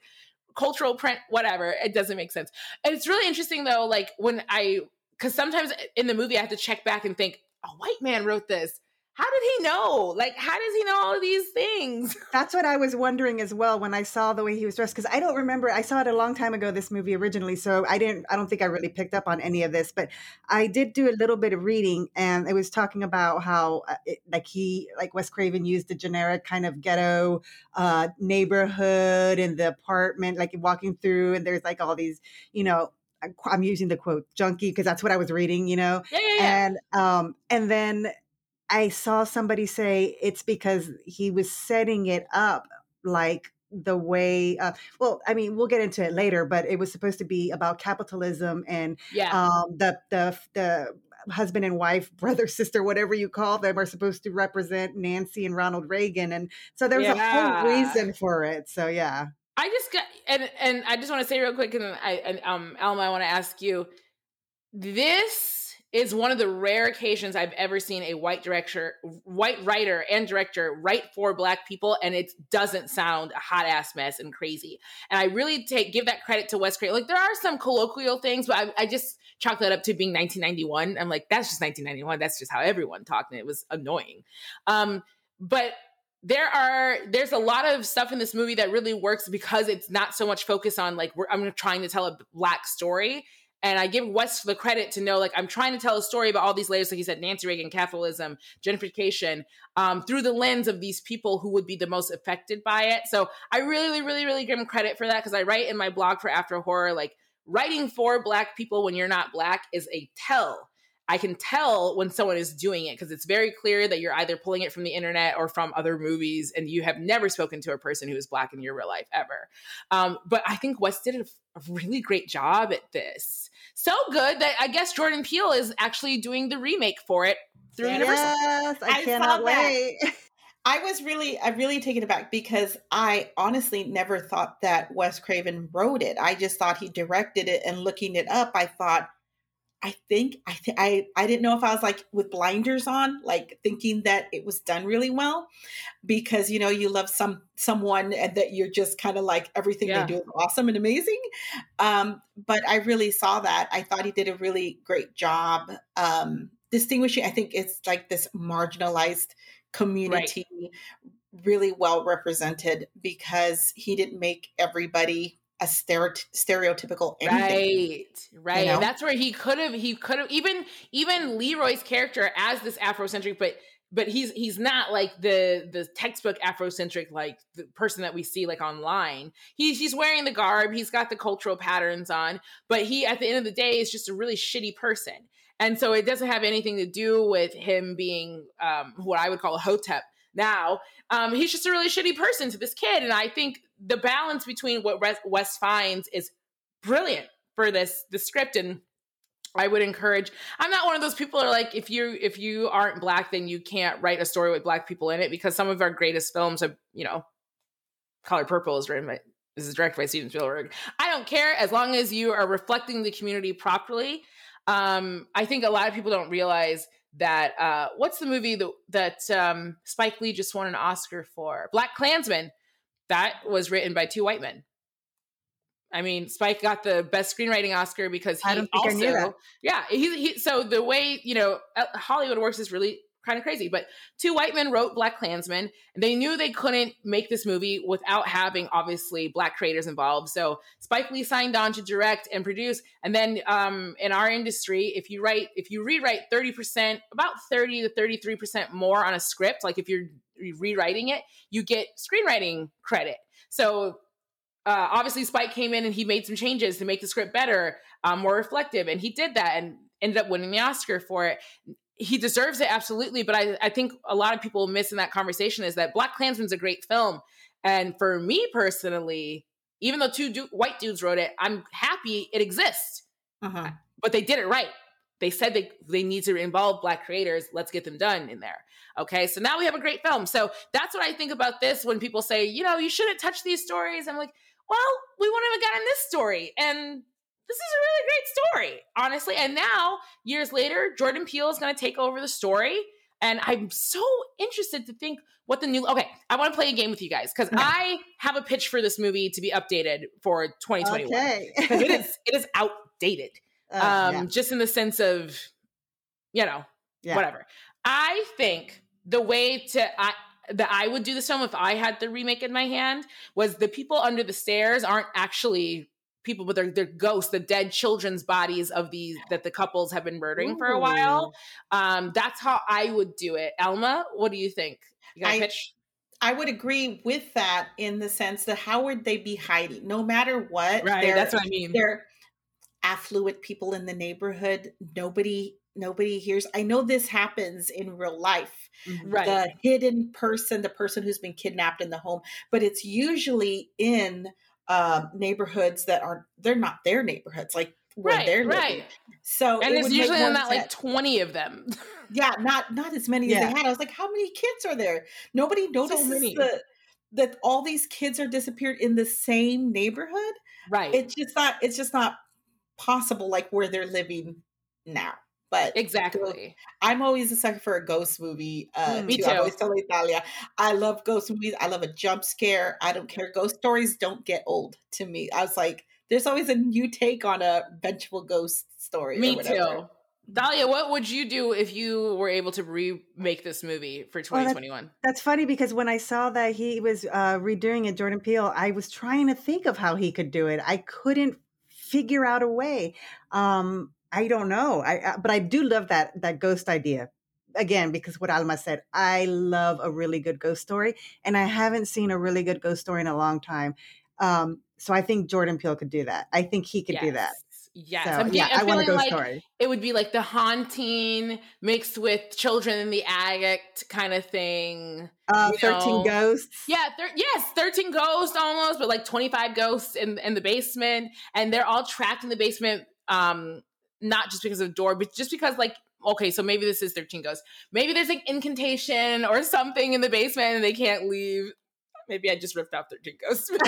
cultural print, whatever. It doesn't make sense. And it's really interesting though, like when I because sometimes in the movie I have to check back and think, a white man wrote this. How did he know? Like, how does he know all of these things? That's what I was wondering as well when I saw the way he was dressed because I don't remember. I saw it a long time ago. This movie originally, so I didn't. I don't think I really picked up on any of this, but I did do a little bit of reading, and it was talking about how, uh, it, like he, like Wes Craven, used the generic kind of ghetto uh, neighborhood and the apartment, like walking through, and there's like all these, you know. I'm using the quote junkie because that's what I was reading, you know, Yeah, yeah, yeah. and um and then i saw somebody say it's because he was setting it up like the way uh, well i mean we'll get into it later but it was supposed to be about capitalism and yeah. um the the the husband and wife brother sister whatever you call them are supposed to represent nancy and ronald reagan and so there's a whole reason for it so yeah I just got and and I just want to say real quick, and I and um Alma, I want to ask you. This is one of the rare occasions I've ever seen a white director, white writer and director write for black people, and it doesn't sound a hot ass mess and crazy. And I really take give that credit to Wes Craven. Like there are some colloquial things, but I, I just chalk that up to being 1991. I'm like, that's just 1991. That's just how everyone talked, and it was annoying. Um, but there are there's a lot of stuff in this movie that really works because it's not so much focus on like I'm trying to tell a black story. And I give Wes the credit to know, like, I'm trying to tell a story about all these layers, like he said, Nancy Reagan, capitalism, gentrification, um, through the lens of these people who would be the most affected by it. So I really, really, really give him credit for that because I write in my blog for After Horror, like, writing for Black people when you're not Black is a tell I can tell when someone is doing it because it's very clear that you're either pulling it from the internet or from other movies, and you have never spoken to a person who is black in your real life ever. Um, but I think Wes did a, a really great job at this. So good that I guess Jordan Peele is actually doing the remake for it through yes, Universal. I, I cannot wait. I was really, I really taken aback because I honestly never thought that Wes Craven wrote it. I just thought he directed it, and looking it up, I thought, I think I th- I I didn't know if I was like with blinders on, like thinking that it was done really well, because you know you love some someone and that you're just kind of like everything Yeah. they do is awesome and amazing. Um, but I really saw that. I thought he did a really great job um, distinguishing. I think it's like this marginalized community really well represented because he didn't make everybody a stereoty- stereotypical anything. Right, right. know? That's where he could have. He could have even even Leroy's character as this Afrocentric, but but he's he's not like the the textbook Afrocentric like the person that we see like online. He's he's wearing the garb. He's got the cultural patterns on, but he at the end of the day is just a really shitty person. And so it doesn't have anything to do with him being um, what I would call a hotep now. Um, he's just a really shitty person to this kid. And I think the balance between what Res- Wes finds is brilliant for this the script and I would encourage I'm not one of those people who are like if you if you aren't black then you can't write a story with black people in it because some of our greatest films have you know Color Purple is written by this is directed by Steven Spielberg. I don't care as long as you are reflecting the community properly. Um, I think a lot of people don't realize that uh, what's the movie that that um, Spike Lee just won an Oscar for? Black Klansman. That was written by two white men. I mean, Spike got the best screenwriting Oscar because he I I also, that. yeah, he, he. So the way you know uh, Hollywood works is really kind of crazy. But two white men wrote Black Klansman, and they knew they couldn't make this movie without having obviously black creators involved. So Spike Lee signed on to direct and produce. And then um, in our industry, if you write, if you rewrite thirty percent, about thirty to thirty three percent more on a script, like if you're rewriting it, you get screenwriting credit. So uh, obviously Spike came in and he made some changes to make the script better, um, more reflective, and he did that and ended up winning the Oscar for it. He deserves it absolutely, but I, I think a lot of people miss in that conversation is that Black Klansman's a great film, and for me personally, even though two du- white dudes wrote it, I'm happy it exists. Uh-huh. But they did it right. They said they they need to involve black creators. Let's get them done in there. Okay, so now we have a great film. So that's what I think about this when people say, you know, you shouldn't touch these stories. I'm like, well, we wouldn't have gotten this story. And this is a really great story, honestly. And now, years later, Jordan Peele is going to take over the story. And I'm so interested to think what the new. Okay, I want to play a game with you guys because Yeah. I have a pitch for this movie to be updated for 2021 Okay. it is it is outdated. Uh, um, yeah. just in the sense of, you know, Yeah. whatever. I think the way to I that I would do this film if I had the remake in my hand was the people under the stairs aren't actually people, but they're they're ghosts, the dead children's bodies of these that the couples have been murdering for a while. Um, that's how I would do it. Alma, what do you think? You I- pitch? I would agree with that in the sense that how would they be hiding? No matter what, Right, that's what I mean. they're affluent people in the neighborhood. Nobody, nobody hears. I know this happens in real life. Right. The hidden person, the person who's been kidnapped in the home, but it's usually in uh, neighborhoods that are they're not their neighborhoods, like where right, they're living. right. So And it it's usually not like 20 of them. yeah, not not as many as they had. I was like, how many kids are there? Nobody notices many. the that all these kids are disappeared in the same neighborhood. right. It's just not. It's just not possible, like where they're living now. But exactly. I'm always a sucker for a ghost movie. Uh, Mm, me too. I always tell Italia, I love ghost movies. I love a jump scare. I don't care. Ghost stories don't get old to me. I was like, there's always a new take on a vengeful ghost story. Me too. Dahlia, what would you do if you were able to remake this movie for Well, that- 2021? That's funny because when I saw that he was uh, redoing it, Jordan Peele, I was trying to think of how he could do it. I couldn't figure out a way. Um, I don't know. I, I but I do love that that ghost idea. Again, because what Alma said, I love a really good ghost story, and I haven't seen a really good ghost story in a long time. Um, so I think Jordan Peele could do that. I think he could do that. Yes. So, fe- yeah, I want a ghost like story. it would be like the haunting mixed with children in the attic kind of thing. Uh, Thirteen know. Ghosts. Yeah, thir- yes, 13 ghosts almost, but like 25 ghosts in, in the basement. And they're all trapped in the basement, um, not just because of the door, but just because, like, okay, so maybe this is 13 ghosts. Maybe there's like incantation or something in the basement and they can't leave. Maybe I just ripped off 13 ghosts.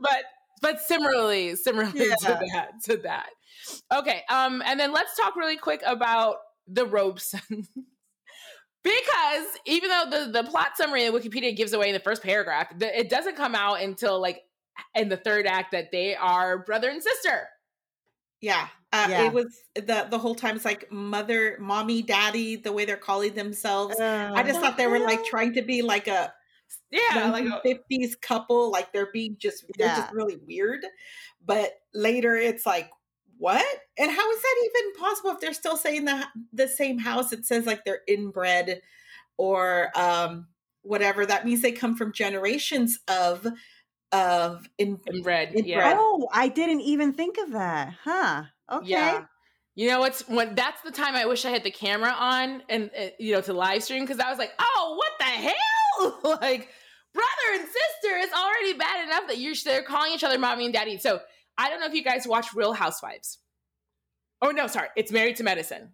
but but similarly, similarly to that, to that. Okay, um, and then let's talk really quick about the ropes. because even though the, the plot summary in Wikipedia gives away in the first paragraph, the, it doesn't come out until like in the third act that they are brother and sister. Yeah. Uh, Yeah. It was the the whole time it's like mother, mommy, daddy, the way they're calling themselves. I just Uh, thought they were like trying to be like a Yeah, like a- 50s couple, like they're being just they're Yeah. just really weird. But later it's like, what? And how is that even possible if they're still saying the the same house? It says like they're inbred or um whatever. That means they come from generations of of in inbred. Inbred. Yeah. Oh, I didn't even think of that. Huh. Okay. Yeah. You know what's when that's the time I wish I had the camera on and uh, you know to live stream because I was like, oh, what the hell? like brother and sister, it's already bad enough that you're they're calling each other mommy and daddy. So I don't know if you guys watch Real Housewives. Oh no, sorry, it's Married to Medicine.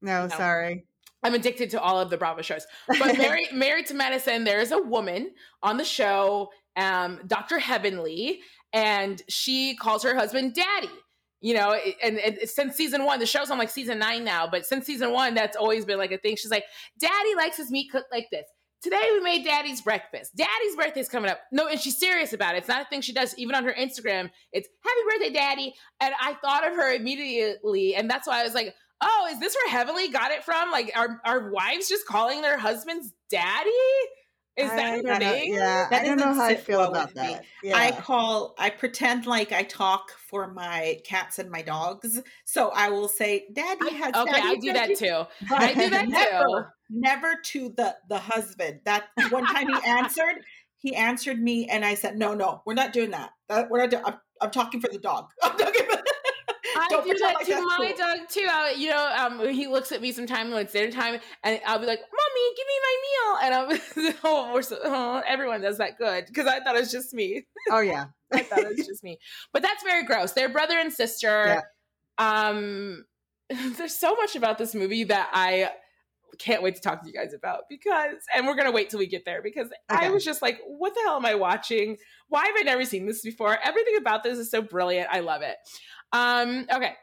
No, No. sorry. I'm addicted to all of the Bravo shows. But Married, Married to Medicine, there is a woman on the show, um, Dr. Heavenly, and she calls her husband daddy. You know, and, and since season one, the show's on like season nine now, but since season one, that's always been like a thing. She's like, Daddy likes his meat cooked like this. Today we made Daddy's breakfast. Daddy's birthday's coming up. No, and she's serious about it. It's not a thing she does. Even on her Instagram, it's Happy Birthday, Daddy. And I thought of her immediately, and that's why I was like, oh, is this where Heavenly got it from? Like, are are wives just calling their husbands daddy? Is I that don't her know. Yeah, That I don't know how I feel well about that. Yeah. I call, I pretend like I talk for my cats and my dogs. So I will say, Daddy has. Okay, I do said that too. But I do that too. never, never to the the husband. That one time he answered, he answered me, and I said, "No, no, we're not doing that. That- we're not. Do- I'm, I'm talking for the dog. I'm talking for- I Don't do that like to my cool. dog too. I, you know, um, he looks at me sometime when it's dinner time, and I'll be like, "Mommy, give me my meal," and I'm, oh, so, oh, everyone does that good because I thought it was just me. oh yeah. I thought it was just me, but that's very gross. They're brother and sister. Um, there's so much about this movie that I can't wait to talk to you guys about because, and we're gonna wait till we get there because I was just like, what the hell am I watching? Why have I never seen this before? Everything about this is so brilliant. I love it. Um, okay.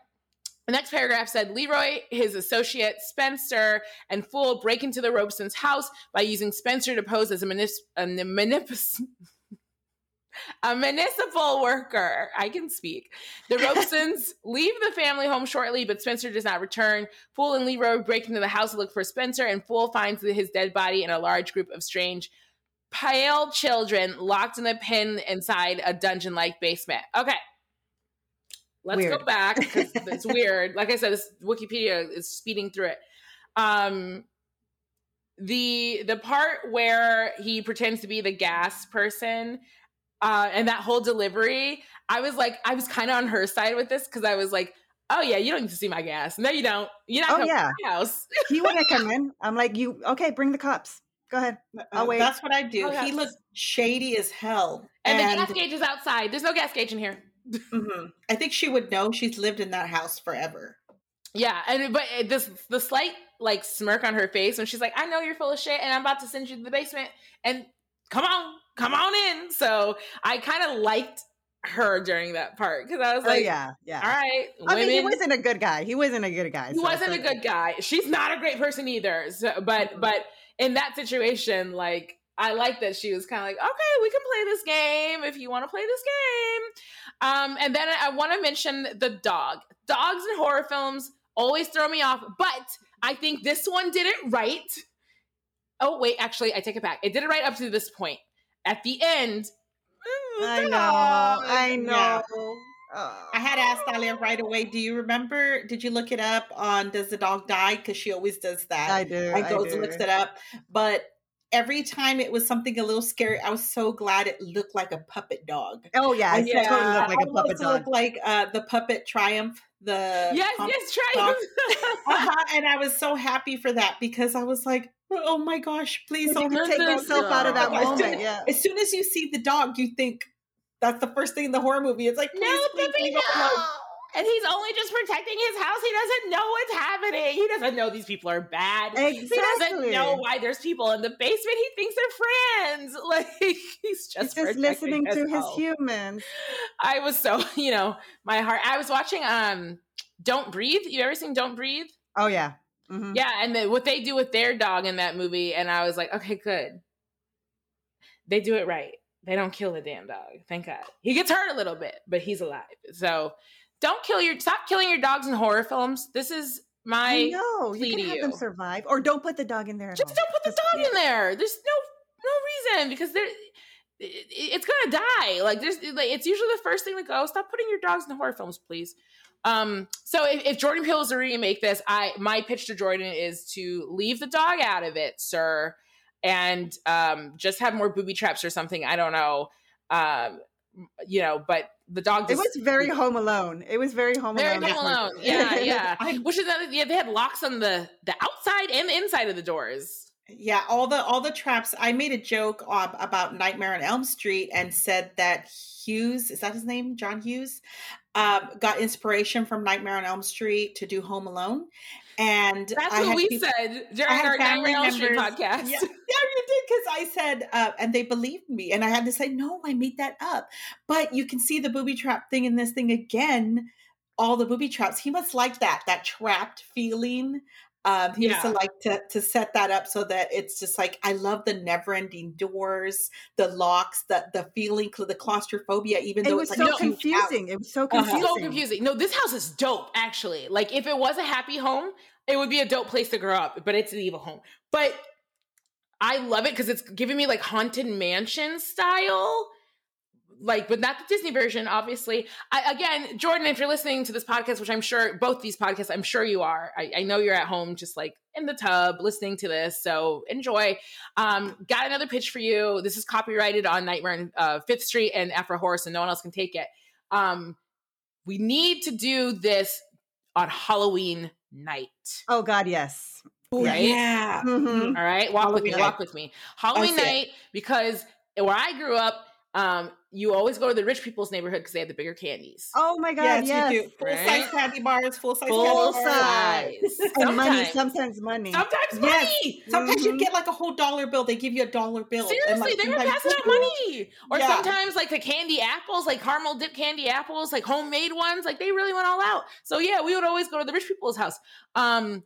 The next paragraph said Leroy, his associate Spencer, and Fool break into the Robesons' house by using Spencer to pose as a, a manip- a municipal worker. I can speak. The Robesons leave the family home shortly, but Spencer does not return. Fool and Leroy break into the house to look for Spencer, and Fool finds his dead body in a large group of strange, pale children locked in a pen inside a dungeon like basement. Okay. Let's go back because it's weird. Like I said, this Wikipedia is speeding through it. Um, the the part where he pretends to be the gas person uh, and that whole delivery, I was like, I was kind of on her side with this because I was like, oh yeah, you don't need to see my gas. No, you don't. You're not Oh coming yeah. to my house. He wouldn't come in. I'm like, you okay? Bring the cops. Go ahead. I'll Uh, wait. That's what I do. Oh, he that's- looked shady as hell, And, and, the gas gauge is outside. There's no gas gauge in here. Mhm. I think she would know. She's lived in that house forever. Yeah, and but this the slight like smirk on her face when she's like, "I know you're full of shit, and I'm about to send you to the basement, and come on, come on in." So I kind of liked her during that part because I was oh like, yeah, yeah. "All right, I mean, he wasn't a good guy. He wasn't a good guy. he so wasn't a good guy. She's not a great person either. So, but Mhm. but in that situation, like I like that she was kind of like, okay, we can play this game if you want to play this game. Um, and then I want to mention the dog. dogs in horror films always throw me off, but I think this one did it right. Oh, wait, actually, I take it back. It did it right up to this point. At the end, I know. I know. Yeah. Oh. I had asked Alia right away. Do you remember? Did you look it up on Does the Dog Die? Because she always does that. I do. I I goes and do. looks it up. But every time it was something a little scary, I was so glad it looked like a puppet dog. Oh yeah, I it totally looked like a puppet dog. looked like uh, the puppet Triumph. The yes, yes, Triumph. uh-huh, and I was so happy for that because I was like, oh my gosh, please don't take yourself out of that dog. As soon- moment. Yeah. As soon as you see the dog, you think that's the first thing in the horror movie. It's like, please, No, please, no. And he's only just protecting his house. He doesn't know what's happening. He doesn't know these people are bad. Exactly. He doesn't know why there's people in the basement. He thinks they're friends. Like he's just, He's just listening to his humans. I was so, you know, my heart. I was watching um Don't Breathe. You ever seen Don't Breathe? Oh yeah. Mhm. Yeah, and then what they do with their dog in that movie, and I was like, okay, good. They do it right. They don't kill the damn dog. Thank God. He gets hurt a little bit, but he's alive. So don't kill your stop killing your dogs in horror films. This is my plea You can have them survive, or don't put the dog in there. Just all. don't put the Just- dog in there. There's no no reason because there it's gonna die. Like there's like it's usually the first thing to go. Stop putting your dogs in horror films, please. Um, so if, if Jordan Peele is to remake this, I my pitch to Jordan is to leave the dog out of it, sir, and um, just have more booby traps or something. I don't know, um, you know, but the dog. It was very Home Alone. It was very Home very Alone. Home. Alone. Yeah, yeah. I- Which is another. Yeah, they had locks on the the outside and the inside of the doors. Yeah, all the all the traps. I made a joke uh, about Nightmare on Elm Street and said that Hughes is that his name, John Hughes, um, got inspiration from Nightmare on Elm Street to do Home Alone, and That's I what we people- said during our family Nightmare Street members- podcast. Yeah, yeah, you did because I said, uh, and they believed me, and I had to say, no, I made that up. But you can see the booby trap thing in this thing again. All the booby traps. He must like that that trapped feeling. Um, he used to like to to set that up so that it's just like I love the never ending doors, the locks, the the feeling, the claustrophobia. Even It though was it's so a huge house. confusing. It was so Uh-huh. confusing. so confusing. No, this house is dope, actually. Like, if it was a happy home, it would be a dope place to grow up, but it's an evil home. But I love it because it's giving me like haunted mansion style. Like, but not the Disney version, obviously. I, again, Jordan, if you're listening to this podcast, which I'm sure both these podcasts, I'm sure you are. I, I know you're at home, just like in the tub, listening to this. So enjoy. Um, got another pitch for you. This is copyrighted on Nightmare on uh, Fifth Street and Afro Horror, and no one else can take it. Um, we need to do this on Halloween night. Oh God, yes. Oh, Right? Yeah. Mhm. All right, walk with me, night. walk with me. Halloween see it. night because where I grew up, um, you always go to the rich people's neighborhood because they have the bigger candies. Oh my God, Yes, yes. you do. Full Right? size candy bars, full size Full candy bars. size. And money, Sometimes. sometimes money. Sometimes Yes. money. Sometimes you Mhm. get like a whole dollar bill. They give you a dollar bill. And, Seriously, like, they were passing out money. Or Yeah. sometimes like the candy apples, like caramel dip candy apples, like homemade ones, like they really went all out. So yeah, we would always go to the rich people's house. Um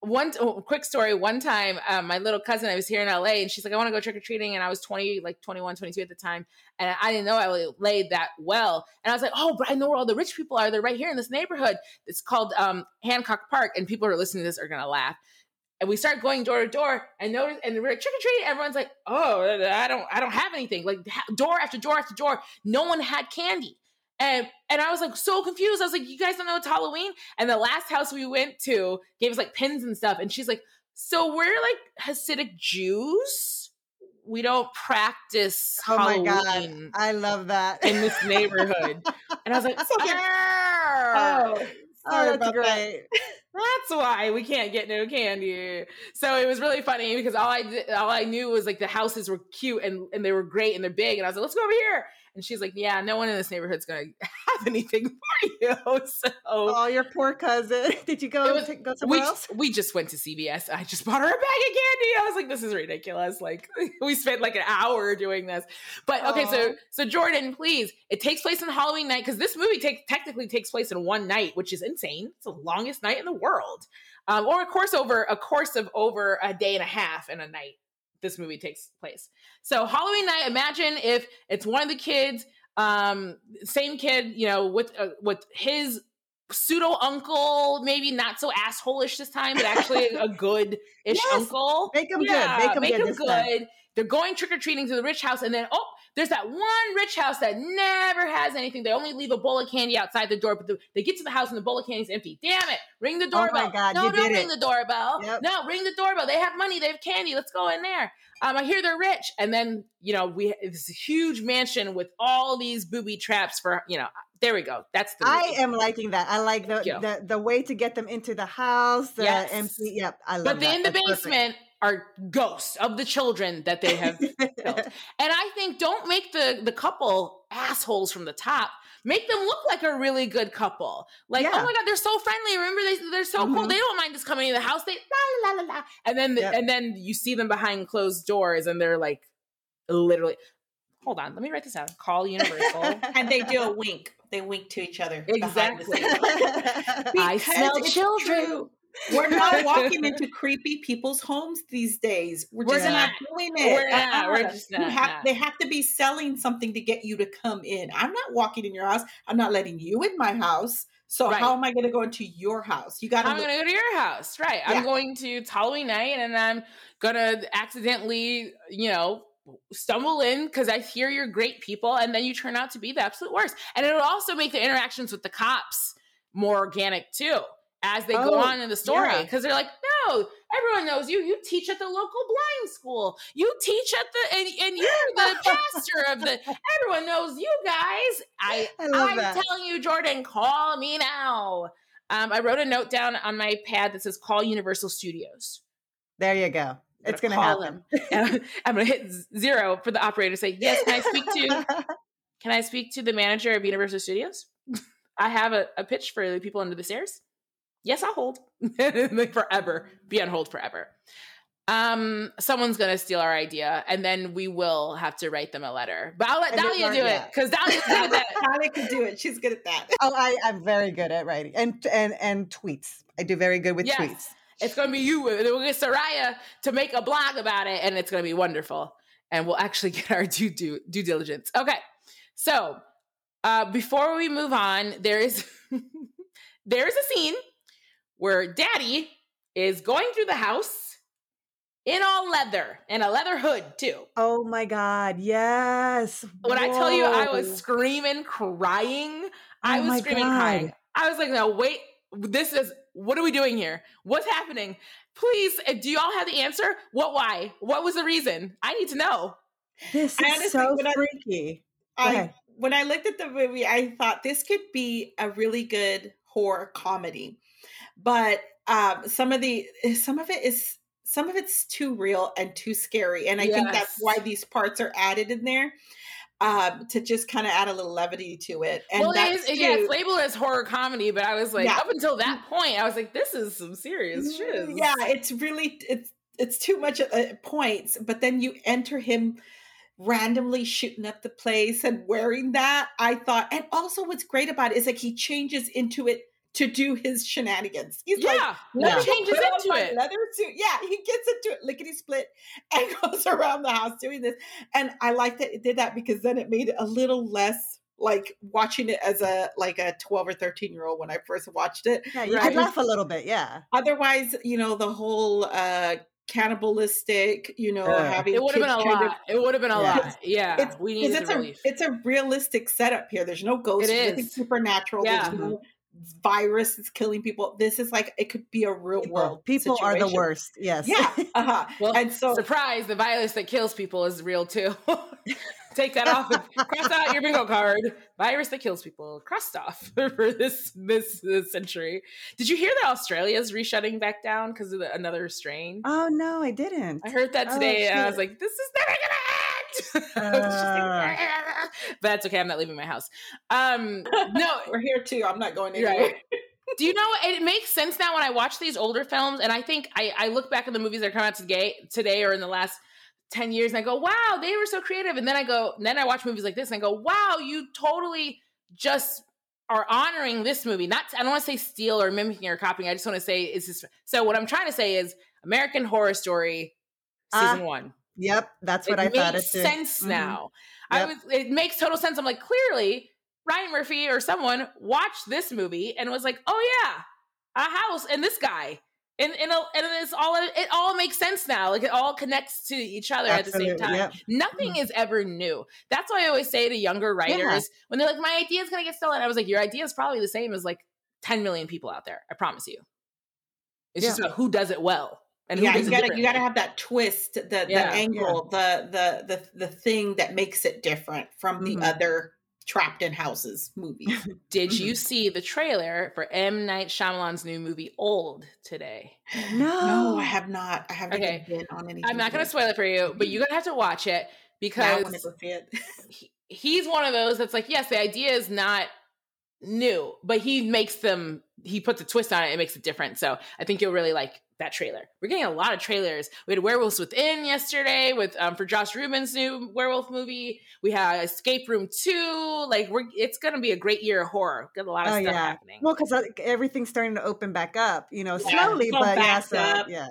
one oh, quick story. One time um, my little cousin i was here in la and she's like i want to go trick-or-treating and i was 20 like 21 22 at the time and i didn't know i laid that well. And i was like oh but i know where all the rich people are. They're right here in this neighborhood. It's called um, hancock park and people who are listening to this are gonna laugh. And we start going door to door and notice and we're trick-or-treating Everyone's like, "Oh, I don't, I don't have anything." Like door after door after door, no one had candy, and and I was like so confused. I was like, "You guys don't know it's Halloween?" And the last house we went to gave us like pins and stuff, and she's like, "So we're like Hasidic Jews. We don't practice Oh my God. Halloween I love that. in this neighborhood." and I was like, So they- "Arr." Oh, oh, that's about that. great. That's why we can't get no candy. So it was really funny because all I did, all I knew was like the houses were cute and, and they were great and they're big. And I was like, let's go over here. And she's like, yeah, no one in this neighborhood's gonna have anything for you. So Oh, your poor cousin. Did you go was- to, go we somewhere else? we just went to CVS. I just bought her a bag of candy. I was like, this is ridiculous. Like we spent like an hour doing this. But okay, so so Jordan, please, it takes place on Halloween night because this movie takes technically takes place in one night, which is insane. It's the longest night in the world, um, or a course over a course of over a day and a half and a night. This movie takes place. So Halloween night. Imagine if it's one of the kids, um, same kid, you know, with uh, with his pseudo uncle, maybe not so assholeish this time, but actually a good ish Yes. uncle. Make 'em good. Make 'em make good time. good. They're going trick or treating to the rich house, and then oh, there's that one rich house that never has anything. They only leave a bowl of candy outside the door, but the, they get to the house and the bowl of candy's empty. Damn it! Ring the doorbell. Oh my. God, no, don't ring it. the doorbell. Yep. No, ring the doorbell. They have money. They have candy. Let's go in there. Um, I hear they're rich, and then you know we this huge mansion with all these booby traps for you know. There we go. That's the. I am liking that. I like the, the the way to get them into the house. The Yes. empty. Yep, I love But that. in the That's perfect. Are ghosts of the children that they have killed. And I think don't make the the couple assholes from the top. Make them look like a really good couple. Like, Yeah. oh my god, they're so friendly. Remember, they they're so cool. Mhm. They don't mind us coming in the house. They la la la la. And then Yep. and then you see them behind closed doors, and they're like, literally. Hold on, let me write this down. Call Universal. and they do a wink. They wink to each other. Exactly. I smell children. true. We're not walking into creepy people's homes these days. We're We're just not not. doing it. We're not. Uh-uh. We're just not, have- not. They have to be selling something to get you to come in. I'm not walking in your house. I'm not letting you in my house. So Right. how am I going to go into your house? You got to. I'm gonna go to your house, right? Yeah. I'm going to it's Halloween night, and I'm gonna accidentally, you know, stumble in because I hear you're great people, and then you turn out to be the absolute worst. And it'll also make the interactions with the cops more organic too, as they go Oh, on in the story, yeah. because they're like, no. Everyone knows you. You teach at the local blind school. You teach at the and, and you're the pastor of the. Everyone knows you guys. I I I'm that. telling you, Jordan, call me now. Um, I wrote a note down on my pad that says "Call Universal Studios." There you go. It's gonna call happen. them. I'm gonna hit zero for the operator to say, "Yes, can I speak to? Can I speak to the manager of Universal Studios? I have a, a pitch for the people under the stairs. Yes, I'll hold Like forever. Be on hold forever. Um, someone's gonna steal our idea, and then we will have to write them a letter. But I'll let And Dahlia learn- do it because Dahlia's good at that. Talia can do it. She's good at that. oh, I, I'm very good at writing and and and tweets. I do very good with Yes. tweets. It's going to be you. and We'll get Soraya to make a blog about it, and it's going to be wonderful. And we'll actually get our due due, due diligence. Okay, so uh, before we move on, there is there is a scene where Daddy is going through the house in all leather and a leather hood too. Oh my god, yes. When I tell you, I was screaming, crying. I Oh was screaming, God. crying. I was like, no, wait, this is what are we doing here? What's happening? Please, uh, do y'all have the answer? What, why? What was the reason? I need to know. This I is honestly- so I- freaky. Go I when I looked at the movie, I thought this could be a really good horror comedy, but um, some of the some of it is some of it's too real and too scary, and I think that's why these parts are added in there um, to just kind of add a little levity to it. And well, that's is, yeah, it's labeled as horror comedy, but I was like, Yeah. up until that point, I was like, this is some serious shit. Yeah, it's really it's it's too much at at points, but then you enter him randomly shooting up the place and wearing that. I thought, and also what's great about it is like he changes into it to do his shenanigans. He's like, Yeah, let he me changes put on into my it. leather suit. Yeah, he gets into it lickety split and goes around the house doing this. And I like that it did that because then it made it a little less like watching it as a like a 12 or 13 year old when I first watched it. Yeah, you Right. could laugh a little bit. Yeah. Otherwise, you know, the whole uh cannibalistic, you know, Yeah. having It would have been a kind of- lot. It would have been a Yeah. lot. Yeah, It's- we because needed it's a relief. it's a realistic setup here. There's no ghosts, It there's nothing supernatural. Yeah. There's no virus is killing people. This is like it could be a real People, world. people are the worst. Yes. Yeah. Uh-huh. Well, and so Surprise! The virus that kills people is real too. Take that off. Cross out your bingo card. Virus that kills people. Crossed off for this this, this century. Did you hear that Australia's reshutting back down because of the, another strain? oh no, I didn't. I heard that Oh, today, and I was like, "This is never gonna end." I was just like, but that's okay. I'm not leaving my house. Um, no, we're here too. I'm not going anywhere. Right. Do you know it makes sense now when I watch these older films and I think I, I look back at the movies that come out today today or in the last 10 years and I go, wow, they were so creative. And then I go, then I watch movies like this and I go, wow, you totally just are honoring this movie. Not I don't want to say steal or mimicking or copying. I just want to say it's just so what I'm trying to say is American Horror Story season Ah, one. Yep, that's what it I thought. makes It too. sense Mhm. now. I was it makes total sense. I'm like, clearly Ryan Murphy or someone watched this movie and was like, "Oh yeah, a house and this guy." And and, and it's all it all makes sense now. Like it all connects to each other Absolutely, at the same time. yep. Nothing is ever new. That's why I always say to younger writers Yeah. when they're like, "My idea is gonna get stolen," I was like, "Your idea is probably the same as like 10 million people out there. I promise you. It's just Yeah. about who does it well and yeah, you gotta you gotta have that twist, the the Yeah. angle, the the the the thing that makes it different from the Mhm. other trapped in houses movies. Did Mm-hmm. you see the trailer for M Night Shyamalan's new movie Old today? no, I have not. I haven't Okay. been on anything. I'm not going to spoil it for you, but you're going to have to watch it because it. he, he's one of those that's like, yes, the idea is not new, but he makes them, he puts a twist on it and makes it different. So I think you'll really like that trailer. We're getting a lot of trailers. We had Werewolves Within yesterday with um, for Josh Rubin's new werewolf movie. We had Escape Room Two. Like we're, it's going to be a great year of horror. Got a lot of Oh stuff yeah. happening. Well, because everything's starting to open back up, you know, Yeah, slowly, it's but yeah, so, yeah.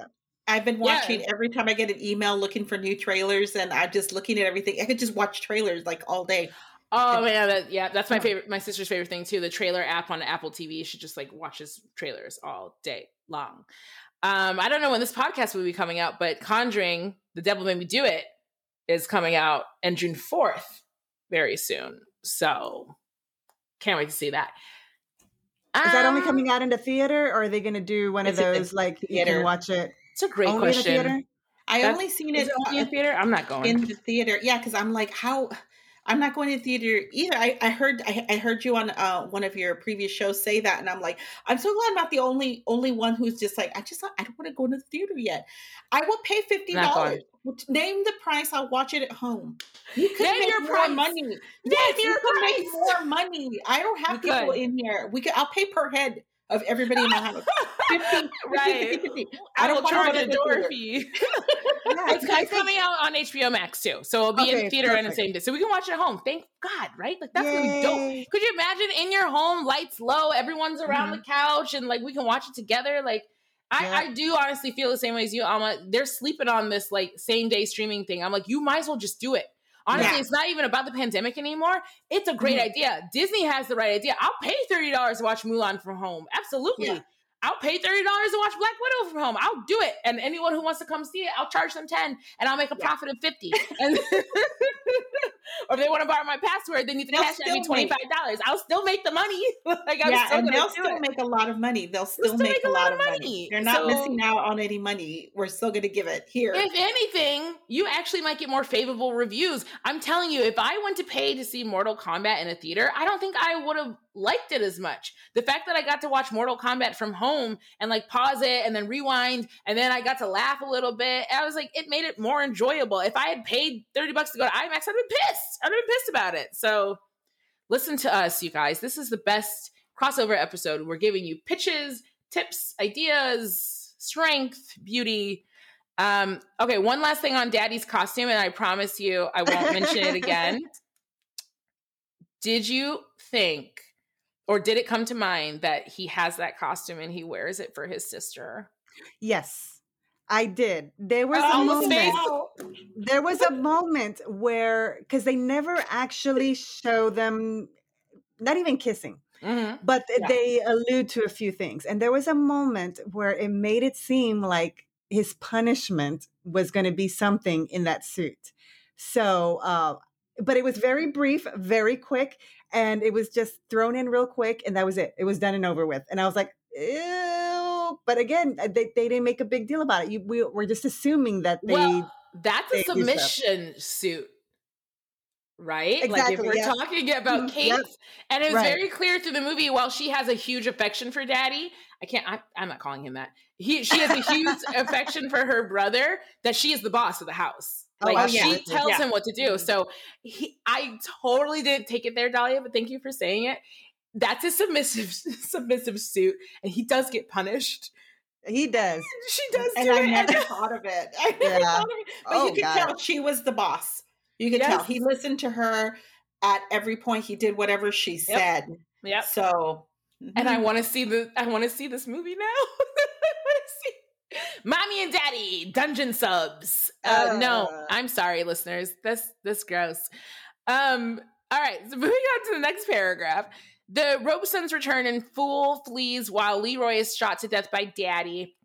I've been Yeah. watching every time I get an email looking for new trailers, and I'm just looking at everything. I could just watch trailers like all day. Oh man, that, yeah, that's my favorite. My sister's favorite thing too. The trailer app on Apple TV. She just like watches trailers all day long. Um, I don't know when this podcast will be coming out, but Conjuring: The Devil Made Me Do It is coming out on June fourth, very soon. So can't wait to see that. Is that only Um, coming out into theater, or are they going to do one of It's the those like you can watch it It's a great only in the question. theater? I That's- only seen it, it only in theater? I'm not going. in the theater. Yeah, because I'm like, how? I'm not going to theater either. I, I heard I, I heard you on uh, one of your previous shows say that, and I'm like, I'm so glad I'm not the only only one who's just like, I just I don't want to go to the theater yet. I will pay fifty dollars. Name the price. I'll watch it at home. You could Name make your more price. money. Yes, your you could make more money. I don't have You people could. in here. We could. I'll pay per head of everybody in my house. 50, 50, Right. 50, 50. I will don't charge a door fee. Yeah, it's, I it's coming out on HBO Max too, so it'll be in Okay, theater on the same day, so we can watch it at home. Thank God, right? Like that's be dope. Could you imagine in your home, lights low, everyone's around mm-hmm. the couch, and like we can watch it together? Like, I, Yeah. I do honestly feel the same way as you, Alma. They're sleeping on this like same day streaming thing. I'm like, you might as well just do it. Honestly, Yeah. it's not even about the pandemic anymore. It's a great Mhm. idea. Disney has the right idea. I'll pay thirty dollars to watch Mulan from home. Absolutely. Yeah. I'll pay thirty dollars to watch Black Widow from home. I'll do it, and anyone who wants to come see it, I'll charge them ten, and I'll make a Yeah. profit of fifty. And or if they want to borrow my password, they need to They'll cash at me still twenty make- five dollars. I'll still make the money. like I'm yeah, still and they'll still it. make a lot of money. They'll still, still make, a lot, of money. money. They're not So- missing out on any money. We're still going to give it here. If anything, you actually might get more favorable reviews. I'm telling you, if I went to pay to see Mortal Kombat in a theater, I don't think I would have liked it as much. The fact that I got to watch Mortal Kombat from home and like pause it and then rewind, and then I got to laugh a little bit, I was like, it made it more enjoyable. If I had paid 30 bucks to go to IMAX, I'd have been pissed. I'd have been pissed about it. So listen to us, you guys. This is the best crossover episode. We're giving you pitches, tips, ideas, strength, beauty. Um, okay, one last thing on Daddy's costume, and I promise you I won't mention it again. Did you think, or did it come to mind that he has that costume and he wears it for his sister? Yes, I did. There was Oh, a moment. There was a moment where because they never actually show them, not even kissing, Mhm. but Yeah. they allude to a few things. And there was a moment where it made it seem like his punishment was going to be something in that suit. So, uh, but it was very brief, very quick, and it was just thrown in real quick, and that was it. It was done and over with. And I was like, ew. But again, uh, they, they didn't make a big deal about it. You, we, we're just assuming that they. well, that's a they stuff. submission suit. Right? like if Exactly, we're yeah. talking about Mhm, Kate, yep. and it was Right. very clear through the movie, while she has a huge affection for daddy, I can't I, I'm not calling him that. He she has a huge affection for her brother, that she is the boss of the house. Oh, Like she absolutely. tells Yeah. him what to do. So he I totally didn't take it there, Dahlia, but thank you for saying it. That's a submissive submissive suit, and he does get punished. he does. She does and do I it. never thought of it. I never Yeah. thought of it. But Oh, you could got tell she was the boss. You could tell he listened to her at every point. He did whatever she said. Yep. So, and I mhm. want to see the I want to see this movie now. I want to see Mommy and Daddy Dungeon subs. Uh, no, Uh. I'm sorry, listeners. This this gross. Um, All right, so moving on to the next paragraph. The Robesons return and Fool flees while Leroy is shot to death by Daddy.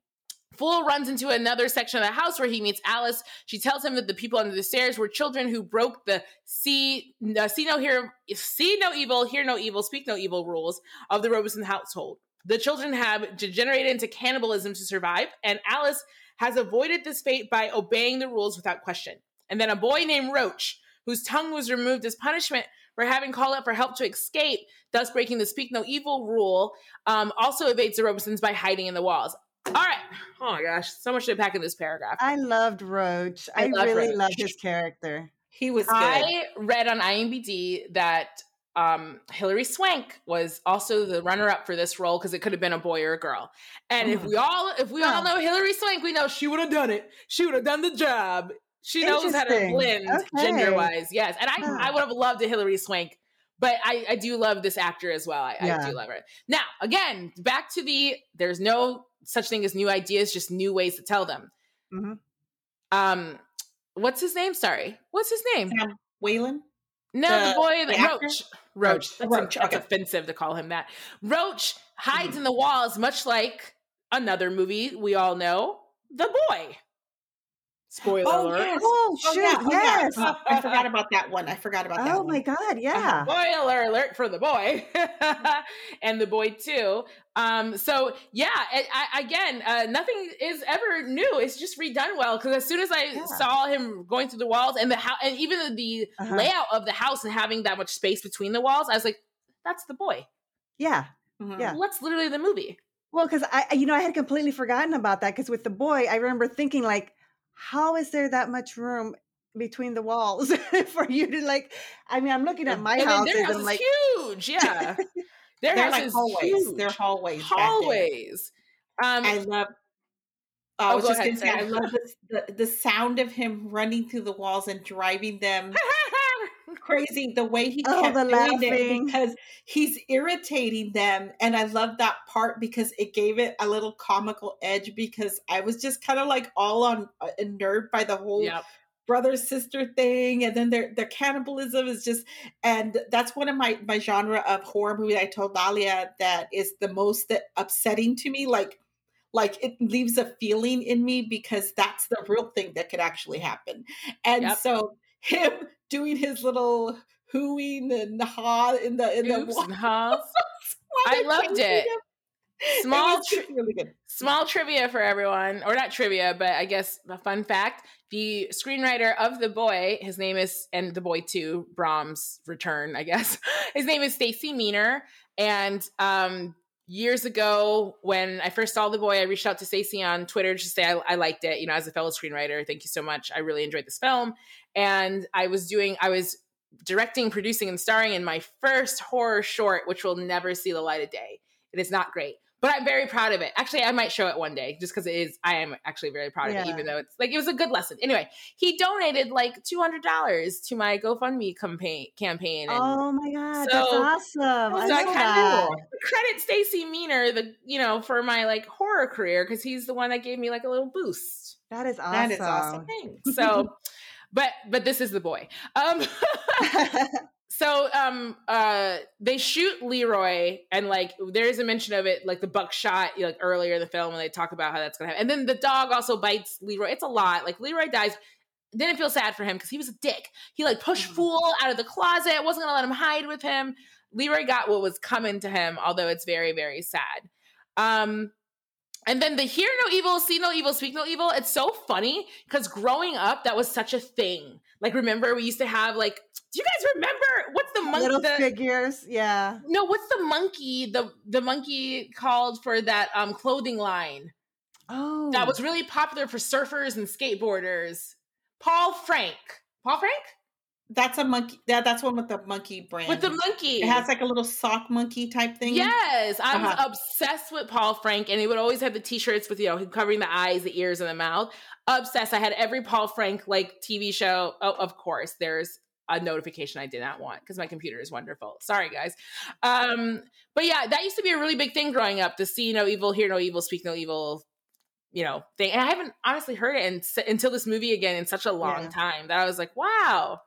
Fool runs into another section of the house where he meets Alice. She tells him that the people under the stairs were children who broke the see, uh, see no hear, see no evil, hear no evil, speak no evil rules of the Robeson household. The children have degenerated into cannibalism to survive, and Alice has avoided this fate by obeying the rules without question. And then a boy named Roach, whose tongue was removed as punishment for having called out for help to escape, thus breaking the speak no evil rule, um, also evades the Robesons by hiding in the walls. All right. Oh my gosh, so much to pack in this paragraph. I loved Roach. I, I love really Roach. loved his character. He was good. I read on IMDb that um, Hilary Swank was also the runner-up for this role because it could have been a boy or a girl. And if Mhm. we all if we all know Hilary Swank, we know she would have done it. She would have done the job. She knows how to blend Okay. gender-wise. Yes, and I. I would have loved a Hilary Swank. But I, I do love this actor as well. I, I do love her. Now, again, back to the there's no such thing as new ideas, just new ways to tell them. Mm-hmm. Um, what's his name? Sorry, what's his name? Sean Whalen. No, the, The- boy, the the? Roach. Roach. That's, Roach, that's okay. offensive to call him that. Roach hides mm-hmm. in the walls, much like another movie we all know, The Boy. Spoiler Oh, alert. yes. Oh, Oh, shoot, yeah, oh, yeah. yes. Oh, I forgot about that one. I forgot about that Oh one. my God, yeah. Spoiler alert for the boy and the boy too. Um, so yeah, I, I, again, uh, nothing is ever new. It's just redone well because as soon as I Yeah. saw him going through the walls and the house, and even the Uh-huh. layout of the house and having that much space between the walls, I was like, "That's the boy." Yeah. Mhm. Yeah. That's literally the movie. Well, because I, I- you know, I had completely forgotten about that. Because with the boy, I remember thinking like, how is there that much room between the walls for you to like? I mean, I'm looking at my and then house their and house I'm is like, huge. Yeah, their They're house like is hallways. huge. They're hallways. hallways. Um, I love. Oh, I was just ahead, gonna say, I love this, the the sound of him running through the walls and driving them crazy. The way he Oh, kept the doing it because he's irritating them, and I love that part because it gave it a little comical edge. Because I was just kind of like all on uh, unnerved by the whole yep. brother sister thing and then their their cannibalism is just and that's one of my my genre of horror movie i told Dahlia that is the most that upsetting to me like like it leaves a feeling in me because that's the real thing that could actually happen and Yep. so him doing his little hooing and ha in the in the Oops and haws. I loved it. him. Small tri- really good small trivia for everyone, or not trivia, but I guess a fun fact: the screenwriter of the boy, his name is, and the boy too, Brahms' return, I guess. His name is Stacey Menear, and um, years ago when I first saw the boy, I reached out to Stacey on Twitter to say I, I liked it. You know, as a fellow screenwriter, thank you so much. I really enjoyed this film, and I was doing, I was directing, producing, and starring in my first horror short, which will never see the light of day. It is not great, but I'm very proud of it. Actually, I might show it one day just because it is. I am actually very proud of it, even though it's like it was a good lesson. Anyway, he donated like two hundred dollars to my GoFundMe campaign. Campaign. And oh my God, So- that's awesome. So I love kind of credit Stacey Menear, the you know, for my like horror career because he's the one that gave me like a little boost. That is awesome. That is awesome. Thanks. So, but but this is the boy. Um, so um uh they shoot Leroy and like there is a mention of it like the buckshot like earlier in the film when they talk about how that's gonna happen. And then the dog also bites Leroy. It's a lot. Like Leroy dies. Didn't feel sad for him because he was a dick. He like pushed Mhm. Fool out of the closet. Wasn't gonna let him hide with him. Leroy got what was coming to him although it's very very sad. Um and then the hear no evil, see no evil, speak no evil. It's so funny because growing up, that was such a thing. Like, remember we used to have like, do you guys remember what's the monkey? Little The, figures, yeah. no, what's the monkey? The the monkey called for that um clothing line Oh, that was really popular for surfers and skateboarders. Paul Frank. Paul Frank that's a monkey that that's one with the monkey brand with the monkey. it has like a little sock monkey type thing Yes, I was Uh-huh. obsessed with Paul Frank, and he would always have the T-shirts with you know covering the eyes, the ears, and the mouth. Obsessed. I had every Paul Frank like TV show. Oh, of course, there's a notification I did not want because my computer is wonderful. Sorry, guys. Um, but yeah, that used to be a really big thing growing up. To see no evil, hear no evil, speak no evil. You know, thing. And I haven't honestly heard it in, until this movie again in such a long Yeah. time that I was like, wow.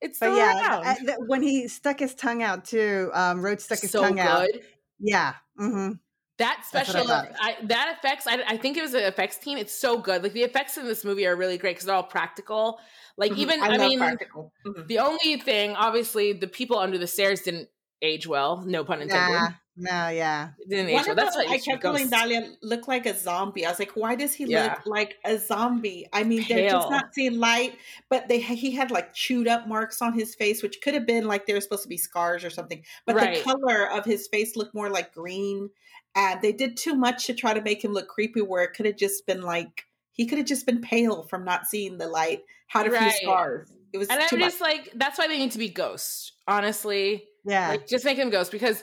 It's But still yeah, around. uh, th- when he stuck his tongue out too, um, Roach stuck his so tongue out. good. Yeah. hmm That what I special. I, that effects. I, I think it was the effects team. It's so good. Like the effects in this movie are really great because they're all practical. Like Mhm. even, I, I, mean. Mhm. the only thing, obviously, the people under the stairs didn't age well. No pun intended. Nah, no, yeah. It didn't age well. That's them, what I kept calling telling Dahlia look like a zombie. I was like, why does he Yeah. look like a zombie? I mean, they're just not seeing light, but they he had like chewed up marks on his face, which could have been like they were supposed to be scars or something. But Right. the color of his face looked more like green, and they did too much to try to make him look creepy. Where it could have just been like he could have just been pale from not seeing the light, had a Right. few scars. It was And too I'm much. just like, that's why they need to be ghosts. Honestly, Yeah. like just make him ghosts because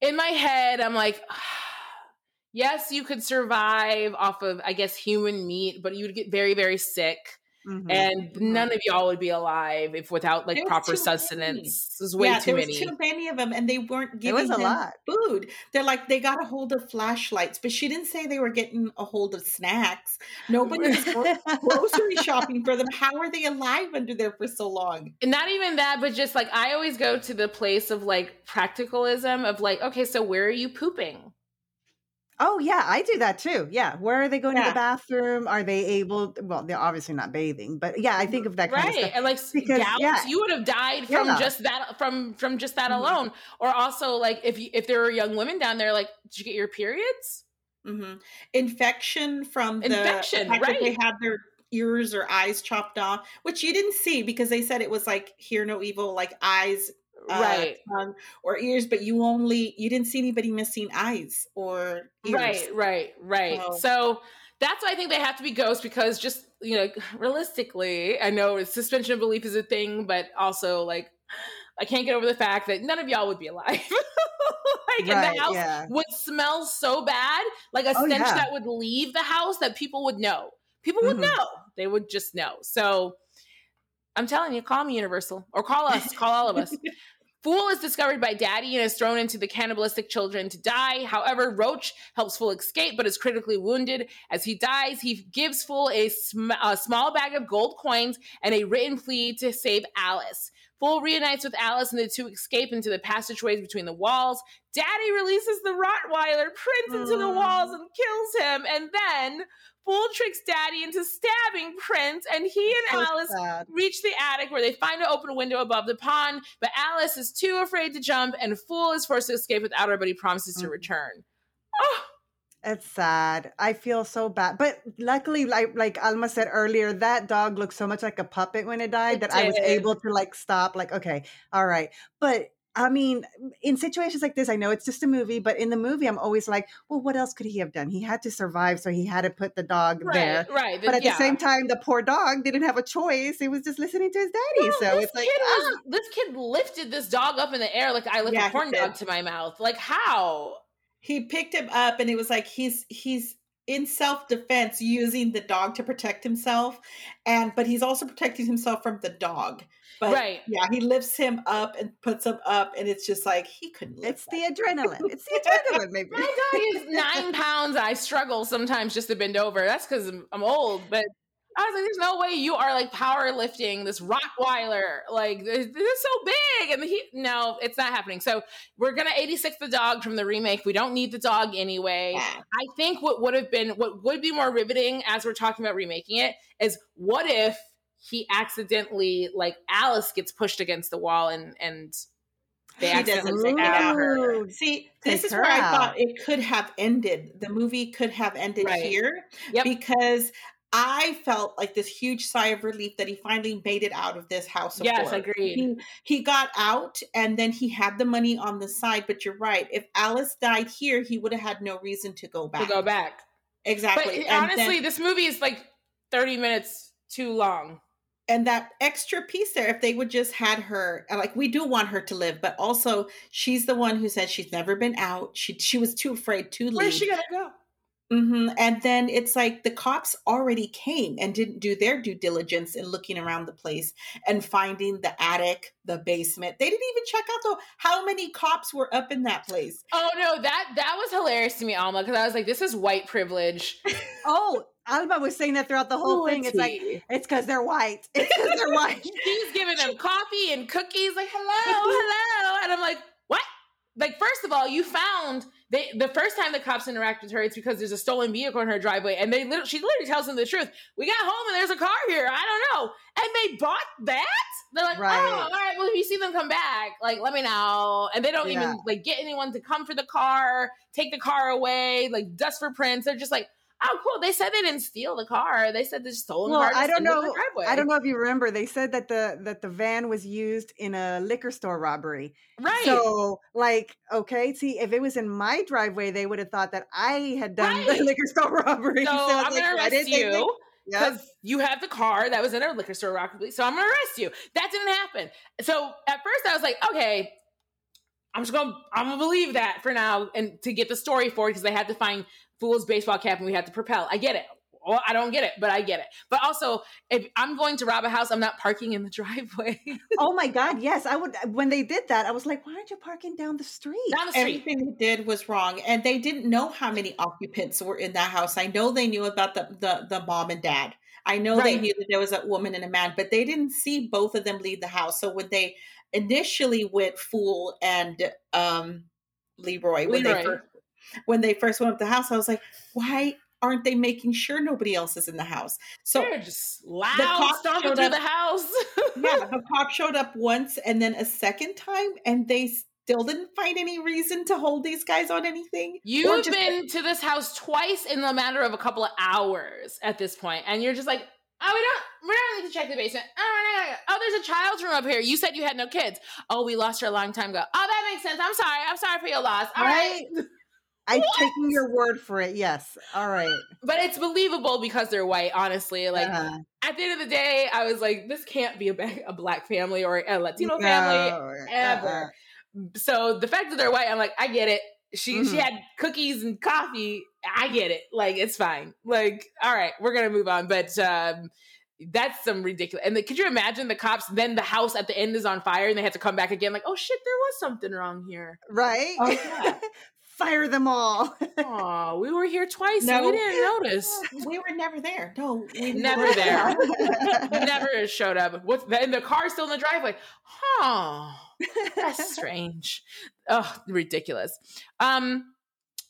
in my head I'm like, yes, you could survive off of I guess human meat, but you would get very very sick. Mhm. and none of y'all would be alive if without like There proper too many. sustenance. There's way yeah, too there many. was too many of them, and they weren't giving a them lot. food. They're like they got a hold of flashlights, but she didn't say they were getting a hold of snacks. Nobody was grocery shopping for them. How are they alive under there for so long? And not even that, but just like I always go to the place of like practicalism of like, okay, so where are you pooping? Oh yeah, I do that too. Yeah, where are they going to the bathroom? Are they able? Well, they're obviously not bathing, but yeah, I think of that kind right. of stuff. And like Because, gals, yeah. you would have died from Yeah. just that from from just that Mhm. alone. Or also like if you if there were young women down there, like, did you get your periods? Mm-hmm. Infection from the Infection, fact that they had their ears or eyes chopped off, which you didn't see because they said it was like hear no evil, like eyes uh, right. tongue or ears, but you only you didn't see anybody missing eyes or ears. Right, right, right. So- So that's why I think they have to be ghosts because just you know, realistically, I know suspension of belief is a thing, but also like I can't get over the fact that none of y'all would be alive. like in Right, the house yeah. would smell so bad, like a Oh, stench yeah. that would leave the house that people would know. People would Mhm. know. They would just know. So I'm telling you, call me Universal or call us, call all of us. Fool is discovered by Daddy and is thrown into the cannibalistic children to die. However, Roach helps Fool escape but is critically wounded. As he dies, he gives Fool a, sm- a small bag of gold coins and a written plea to save Alice. Fool reunites with Alice and the two escape into the passageways between the walls. Daddy releases the Rottweiler, Prince into the walls, and kills him. And then Fool tricks Daddy into stabbing Prince, and he and So Alice sad. reach the attic where they find an open window above the pond, but Alice is too afraid to jump, and Fool is forced to escape without her, but he promises to Mhm. return. Oh, It's sad. I feel so bad. But luckily, like like Alma said earlier, that dog looked so much like a puppet when it died It that I was able to like stop, like, okay, all right. But I mean, in situations like this, I know it's just a movie, but in the movie, I'm always like, well, what else could he have done? He had to survive, so he had to put the dog there. right, right. But at yeah. the same time, the poor dog didn't have a choice. He was just listening to his daddy. So this it's like, kid ah. this kid lifted this dog up in the air like I lift Yeah, a corn dog to my mouth. Like how? he picked him up and it was like he's he's in self-defense using the dog to protect himself and but he's also protecting himself from the dog but Right. yeah he lifts him up and puts him up and it's just like he couldn't lift it's the adrenaline. It's the adrenaline, maybe. My dog is nine pounds. I struggle sometimes just to bend over. That's because I'm, old, but. I was like, there's no way you are like powerlifting this Rottweiler. Like, this this is so big. And he, no, it's not happening. So, we're going to 86 the dog from the remake. We don't need the dog anyway. Yeah. I think what would have been, what would be more riveting as we're talking about remaking it is what if he accidentally, like, Alice gets pushed against the wall and, and they He doesn't accidentally take out. her. See this is her where i thought it could have ended the movie could have ended Right. here Yep. because I felt like this huge sigh of relief that he finally made it out of this house. Of Yes, horrors. agreed. He, he got out and then he had the money on the side. But you're right. If Alice died here, he would have had no reason to go back. to go back. But Exactly. And honestly, then- this movie is like 30 minutes too long. And that extra piece there, if they would just had her, like we do want her to live, but also she's the one who said she's never been out. She she was too afraid to leave. Where's she gonna go? hmm And then it's like the cops already came and didn't do their due diligence in looking around the place and finding the attic, the basement. They didn't even check out though how many cops were up in that place. Oh no, that that was hilarious to me, Alma, because I was like, this is white privilege. Oh, Alma was saying that throughout the whole thing. It's like it's because they're white. It's because they're white. He's giving them coffee and cookies, like, hello, hello. And I'm like, what? Like, first of all, you found they the first time the cops interact with her, it's because there's a stolen vehicle in her driveway, and they literally she literally tells them the truth. We got home and there's a car here. I don't know. And they bought that? They're like, oh, Right. oh, all right, well, if you see them come back, like let me know. And they don't Yeah. even like get anyone to come for the car, take the car away, like dust for prints. They're just like, oh cool. They said they didn't steal the car. They said they stolen Well, the car. I don't know. I don't know if you remember. They said that the that the van was used in a liquor store robbery. Right. So, like, okay, see, if it was in my driveway, they would have thought that I had done Right. the liquor store robbery. So was I'm like, gonna arrest didn't they think- you Yep. because you have the car that was in a liquor store robbery. So I'm gonna arrest you. That didn't happen. So at first I was like, okay, I'm just gonna I'm gonna believe that for now and to get the story for it because they had to find Fool's baseball cap and we had to propel. I get it. Well, I don't get it, but I get it. But also, if I'm going to rob a house, I'm not parking in the driveway Oh my God, yes. I would when they did that, I was like, why aren't you parking down the street? down the street. Everything they did was wrong, and they didn't know how many occupants were in that house. I know they knew about the the, the mom and dad. I know they knew that there was a woman and a man, but they didn't see both of them leave the house. So when they initially went Fool and um, Leroy, when Leroy. they first, when they first went up the house, I was like, why aren't they making sure nobody else is in the house? So They're just loud cops stomping showed through up- the house. yeah, the cop showed up once and then a second time, and they still didn't find any reason to hold these guys on anything. You've just- been to this house twice in the matter of a couple of hours at this point, and you're just like, oh, we don't, we don't need to check the basement. Oh, oh, there's a child's room up here. You said you had no kids. Oh, we lost her a long time ago. Oh, that makes sense. I'm sorry. I'm sorry for your loss. All right. Right? I'm taking your word for it. Yes. All right. But it's believable because they're white, honestly. Like, Uh-huh. at the end of the day, I was like, this can't be a, a black family or a Latino family. Ever. uh-uh. so the fact that they're white, I'm like, I get it. She she Mhm. had cookies and coffee. I get it. Like it's fine. Like all right, we're gonna move on. But um, that's some ridiculous. And the, could you imagine the cops? Then the house at the end is on fire, and they had to come back again. Like oh shit, there was something wrong here. Right? Oh, yeah. Fire them all. Oh, we were here twice, and No. we didn't notice. we were never there. No, we Never there. Never showed up. What's and the car's still in the driveway? Huh. That's strange. Oh, ridiculous. Um,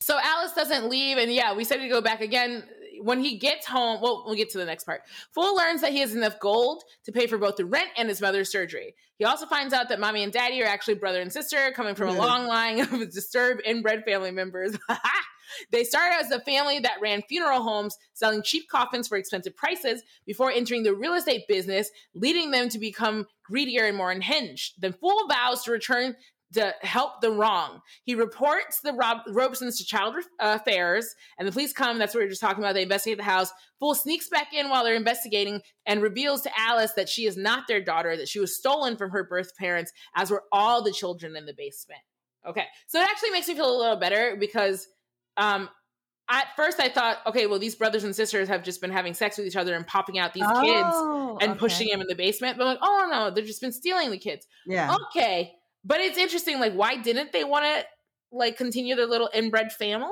so Alice doesn't leave, and yeah, we said to go back again. When he gets home, well, we'll get to the next part. Fool learns that he has enough gold to pay for both the rent and his mother's surgery. He also finds out that mommy and daddy are actually brother and sister, coming from a long line of disturbed inbred family members. they started as a family that ran funeral homes, selling cheap coffins for expensive prices before entering the real estate business, leading them to become greedier and more unhinged. Then Fool vows to return to help the wrong. He reports the Rob- Robesons to child uh, affairs, and the police come. That's what we are just talking about. They investigate the house. Fool sneaks back in while they're investigating and reveals to Alice that she is not their daughter, that she was stolen from her birth parents, as were all the children in the basement. Okay, so it actually makes me feel a little better because um, at first I thought, okay, well, these brothers and sisters have just been having sex with each other and popping out these kids Oh, and okay. pushing them in the basement. But I'm like, oh no, they've just been stealing the kids. Yeah. Okay, but it's interesting. Like, why didn't they want to like continue their little inbred family?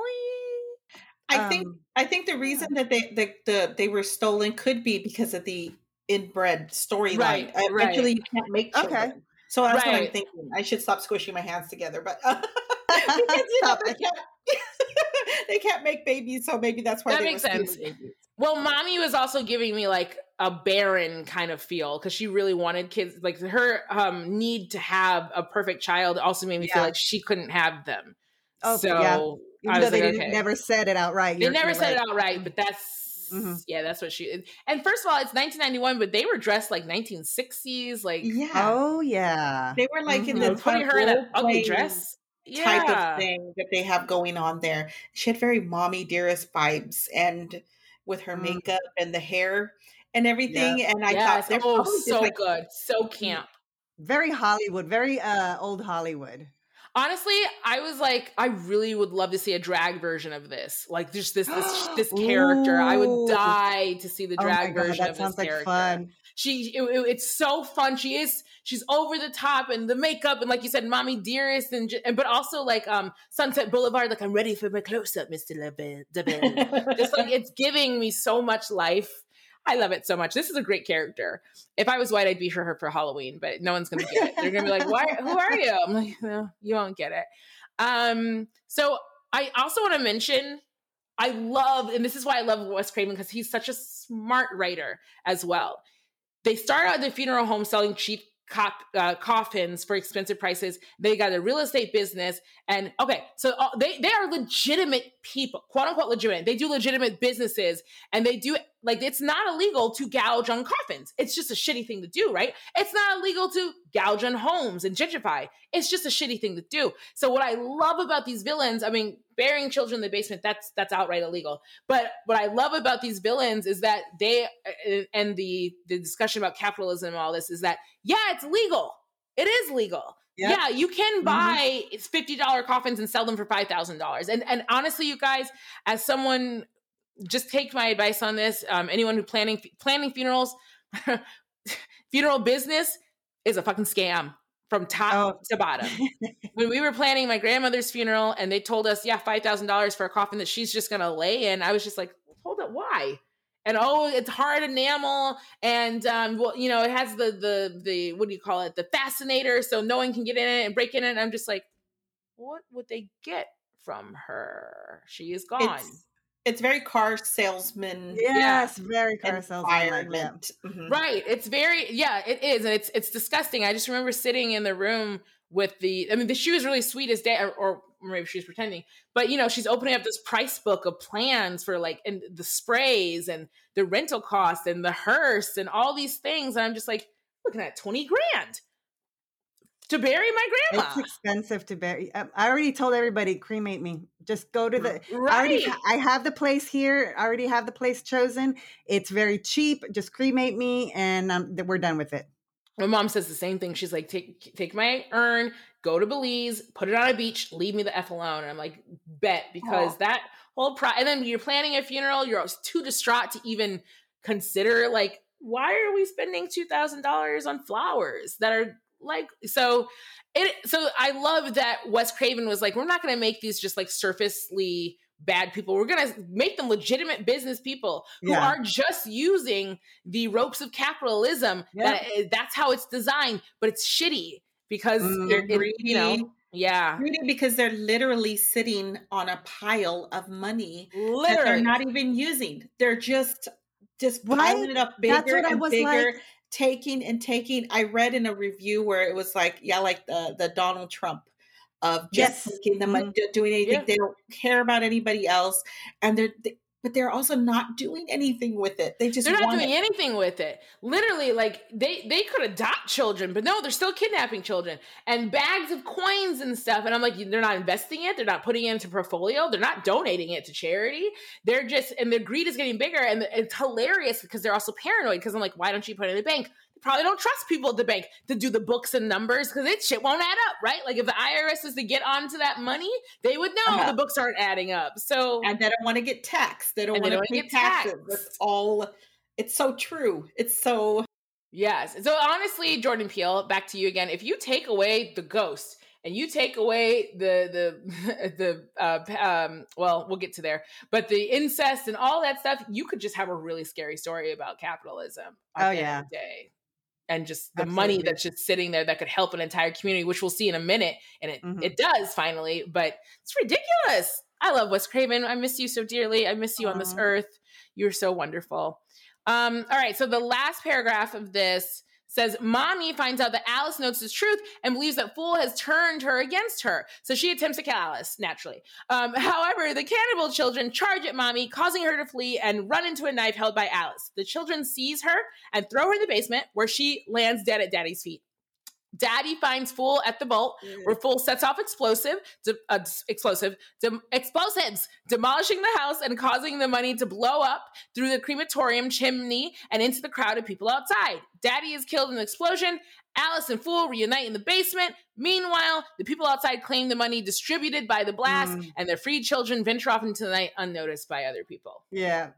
I think Um, I think the reason that they the, the they were stolen could be because of the inbred storyline. Right, right. Eventually, you can't make Okay. So that's what I'm thinking. I should stop squishing my hands together, but because you know, Stop they can't they can't make babies, so maybe that's why That they makes sense. babies. Well, mommy was also giving me like a barren kind of feel because she really wanted kids. Like her um, need to have a perfect child also made me feel like she couldn't have them. Oh, so yeah. I Even was though they like, didn't, okay. never said it outright. They You're- never you're said right. it outright, but that's Mhm. yeah, that's what she. And first of all, it's 1991, but they were dressed like 1960s, like Yeah, Oh yeah. they were like in Mhm. the putting her in that ugly role-playing dress. type of thing that they have going on there. She had very mommy dearest vibes, and with her Mm. makeup and the hair and everything. And I yes. thought they're oh, so like good, so camp. Very Hollywood. Very uh old Hollywood. Honestly, I was like, I really would love to see a drag version of this. Like, just this this this character. I would die to see the Oh drag God, version of this like character. fun. She, it, it- it's so fun. She is, she's over the top, and the makeup, and like you said, mommy dearest, and, and but also like um Sunset Boulevard. Like I'm ready for my close up, Mister DeMille. Just like it's giving me so much life. I love it so much. This is a great character. If I was white, I'd be for her for Halloween, but no one's gonna get it. They're gonna be like, "Why? Who are you?" I'm like, "No, you won't get it." Um, so I also want to mention, I love, and this is why I love Wes Craven because he's such a smart writer as well. They start out the funeral home selling cheap cop, uh, coffins for expensive prices. They got a real estate business, and okay, so uh, they they are legitimate people, quote unquote legitimate. They do legitimate businesses, and they do like it's not illegal to gouge on coffins. It's just a shitty thing to do, right? It's not illegal to gouge on homes and gentrify. It's just a shitty thing to do. So what I love about these villains, I mean, burying children in the basement, that's that's outright illegal. But what I love about these villains is that they and the the discussion about capitalism and all this is that yeah, it's legal. It is legal. Yep. Yeah, you can Mhm. buy fifty dollar coffins and sell them for five thousand dollars. And and honestly, you guys, as someone, just take my advice on this. Um, anyone who planning planning funerals, funeral business is a fucking scam from top Oh. to bottom. when we were planning my grandmother's funeral, and they told us, yeah, five thousand dollars for a coffin that she's just gonna lay in, I was just like, hold up, why? And oh, it's hard enamel, and um, well, you know, it has the the the what do you call it, the fascinator, so no one can get in it and break in it. And I'm just like, what would they get from her? She is gone. It's, it's very car salesman Yes, very car salesman. like, yeah. environment. Mhm. Right. It's very yeah, it is. And it's it's disgusting. I just remember sitting in the room with the I mean the she was really sweet as day or, or maybe she's pretending. But you know, she's opening up this price book of plans for like and the sprays and the rental costs and the hearse and all these things. And I'm just like, looking at 20 grand to bury my grandma. It's expensive to bury. I already told everybody, cremate me. Just go to the. I already. Right. I have the place here. I already have the place chosen. It's very cheap. Just cremate me, and um, we're done with it. My mom says the same thing. She's like, take take my urn, go to Belize, put it on a beach, leave me the f alone. And I'm like, bet because Aw. that whole pro. And then you're planning a funeral, you're too distraught to even consider like, why are we spending two thousand dollars on flowers that are like so? It so I love that Wes Craven was like, we're not going to make these just like surfacely bad people. We're going to make them legitimate business people who Yeah. are just using the ropes of capitalism. Yeah. That, eh, that's how it's designed, but it's shitty because Mm. They're it- it- you know, greedy. yeah, Greedy because they're literally sitting on a pile of money that they're not even using. They're just just Right? piling it up bigger That's what I was bigger, like. taking and taking. I read in a review where it was like, yeah, like the the Donald Trump of just Yes. taking the money, mm-hmm. doing anything. Yeah. They don't care about anybody else, and they're they, but they're also not doing anything with it. They just They're not doing it. anything with it. Literally, like they they could adopt children, but no, they're still kidnapping children and bags of coins and stuff. And I'm like, they're not investing it. They're not putting it into portfolio. They're not donating it to charity. They're just and the greed is getting bigger, and it's hilarious because they're also paranoid. Because I'm like, why don't you put it in the bank? Probably don't trust people at the bank to do the books and numbers because it shit won't add up, right? Like if the IRS is to get onto that money, they would know Uh-huh. the books aren't adding up. So and they don't want to get taxed. They don't want to pay get taxed. taxes. That's all. It's so true. It's so Yes. So honestly, Jordan Peele, back to you again. If you take away the ghost and you take away the the the uh um well, we'll get to there, but the incest and all that stuff, you could just have a really scary story about capitalism. Oh, yeah. the day. And just the money that's just sitting there that could help an entire community, which we'll see in a minute, and it Mhm. it does finally. But it's ridiculous. I love Wes Craven. I miss you so dearly. I miss you on this earth. You're so wonderful. Um, all right, so the last paragraph of this says Mommy finds out that Alice knows the truth and believes that Fool has turned her against her. So she attempts to kill Alice, naturally. Um, however, the cannibal children charge at Mommy, causing her to flee and run into a knife held by Alice. The children seize her and throw her in the basement, where she lands dead at Daddy's feet. Daddy finds Fool at the vault, where Fool sets off explosive, de- uh, explosive, dem- explosives, demolishing the house and causing the money to blow up through the crematorium chimney and into the crowd of people outside. Daddy is killed in the explosion. Alice and Fool reunite in the basement. Meanwhile, the people outside claim the money distributed by the blast, Mm. and their freed children venture off into the night unnoticed by other people. Yeah.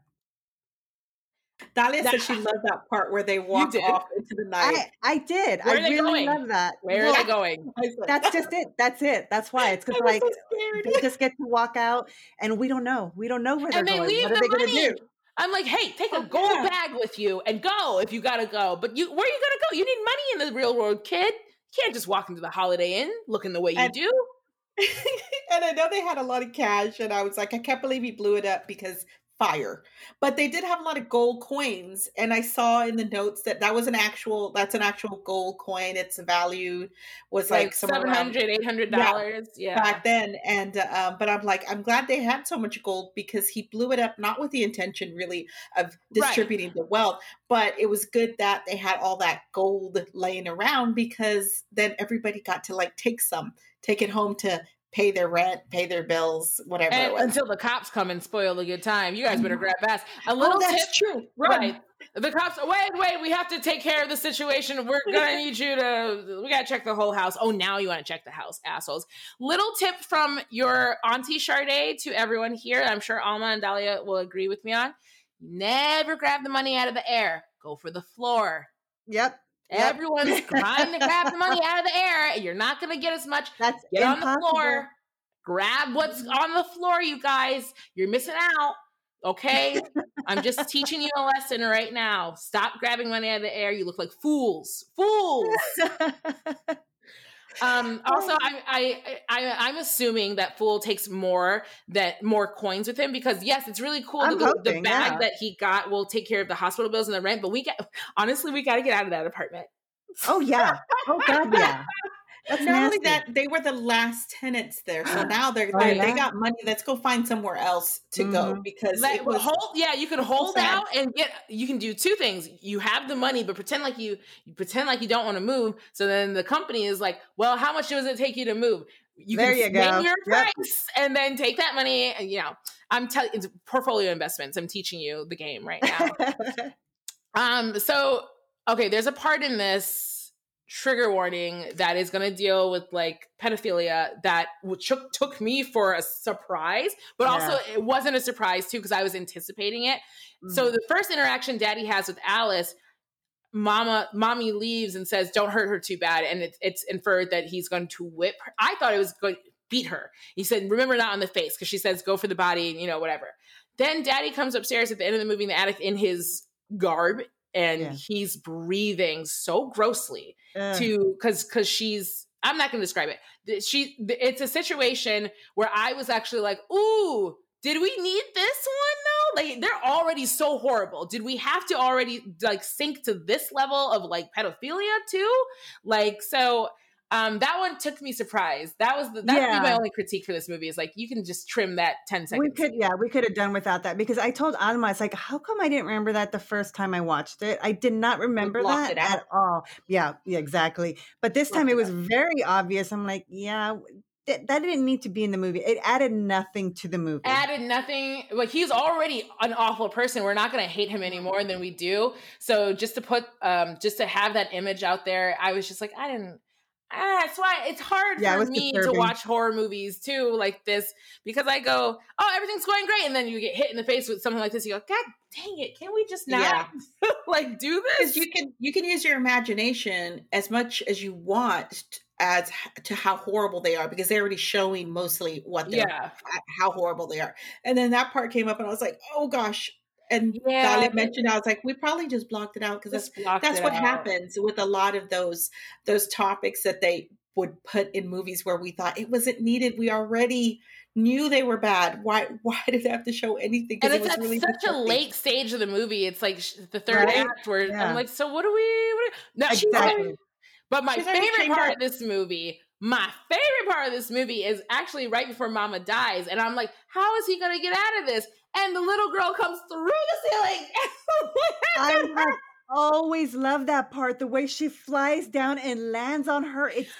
Dahlia That- said she loved that part where they walk did? off into the night. I, I did. Where are I they really going? love that. Where Well, are they going? I was like, That's just it. That's it. That's why. It's because like so they just get to walk out and we don't know. We don't know where they're And they going. leave What are the they gonna money. do? I'm like, hey, take a Oh, gold yeah. bag with you and go if you gotta go. But you, where are you gonna go? You need money in the real world, kid. You can't just walk into the Holiday Inn looking the way you And- do. and I know they had a lot of cash, and I was like, I can't believe he blew it up because fire. But they did have a lot of gold coins, and I saw in the notes that that was an actual that's an actual gold coin. Its value was like, Like somewhere seven around hundred, eight hundred dollars. Yeah. back then and um, but i'm like i'm glad they had so much gold because he blew it up not with the intention really of distributing the wealth but it was good that they had all that gold laying around because then everybody got to like take some take it home to pay their rent pay their bills whatever And it was until the cops come and spoil the good time, you guys better Mhm. grab fast. A little oh that's tip, true Run. right? The cops. Wait, wait. We have to take care of the situation. We're gonna need you to. We gotta check the whole house. Oh, now you want to check the house, assholes. Little tip from your auntie Charday to everyone here. I'm sure Alma and Dahlia will agree with me on. Never grab the money out of the air. Go for the floor. Yep. Yep. Everyone's trying to grab the money out of the air. You're not gonna get as much. That's Get on the floor. Grab what's on the floor, you guys. You're missing out. Okay. I'm just teaching you a lesson right now. Stop grabbing money out of the air. You look like fools. Fools. Um, also, I, I, I, I'm assuming that Fool takes more that more coins with him because yes, it's really cool. The, the bag yeah. that he got will take care of the hospital bills and the rent. But we get honestly, we got to get out of that apartment. oh yeah. Oh god, yeah. That's not only that they were the last tenants there so now they're, they they got money let's go find somewhere else to go Mhm. because Like, it was hold, yeah, you can hold sad. out and get. You can do two things. You have the money, but pretend like you, you pretend like you don't want to move. So then the company is like, "Well, how much does it take you to move?" You There can you go. your Yep. price and then take that money. And you know, I'm telling it's portfolio investments. I'm teaching you the game right now. um. So okay, there's a part in this trigger warning that is going to deal with like pedophilia that took took me for a surprise, but also it wasn't a surprise too because I was anticipating it. Mm. So the first interaction Daddy has with Alice, Mama, mommy leaves and says, "Don't hurt her too bad," and it's it's inferred that he's going to whip her. I thought it was going to beat her. He said, "Remember, not on the face," because she says, "Go for the body," and you know, whatever. Then Daddy comes upstairs at the end of the movie in the attic in his garb, and Yeah. he's breathing so grossly Ugh. to because because she's i'm not going to describe it she it's a situation where i was actually like ooh did we need this one though like they're already so horrible did we have to already like sink to this level of like pedophilia too like so um that one took me surprised that was the, that would be my only critique for this movie is like you can just trim that 10 seconds we could, yeah, we could have done without that because I told Alma, it's like, how come I didn't remember that the first time I watched it? I did not remember that at all. Yeah, yeah, exactly. But this time it it was very obvious. I'm like, yeah, th- that didn't need to be in the movie. It added nothing to the movie. added nothing like he's already an awful person we're not going to hate him any more than we do so just to put um just to have that image out there i was just like i didn't ah, that's why it's hard Yeah, for was me to watch horror movies too like this because i go oh everything's going great and then you get hit in the face with something like this you go god dang it can we just not like do this? You can you can use your imagination as much as you want as to how horrible they are because they're already showing mostly what they're yeah. how horrible they are. And then that part came up and i was like oh gosh and Yeah, mentioned i was like we probably just blocked it out because that's that's what out. happens with a lot of those those topics that they would put in movies where we thought it wasn't needed we already knew they were bad why why did they have to show anything and it's it was at really such a late stage of the movie. It's like sh- the third Right? act where Yeah. I'm like, so what do we? What do no, Exactly. But my favorite part up. of this movie, my favorite part of this movie is actually right before Mama dies, and I'm like, how is he gonna get out of this? And the little girl comes through the ceiling. I have always loved that part. The way she flies down and lands on her. It's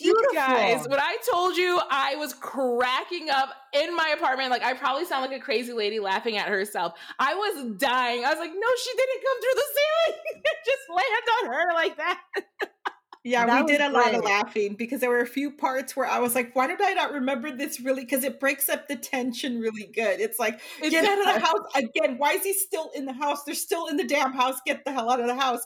You beautiful. guys, when I told you I was cracking up in my apartment, like I probably sound like a crazy lady laughing at herself. I was dying. I was like, no, she didn't come through the ceiling. It just land on her like that. Yeah, That we did a was lot of laughing because there were a few parts where I was like, why did I not remember this really? Because it breaks up the tension really good. It's like, It get out of the house again. Why is he still in the house? They're still in the damn house. Get the hell out of the house.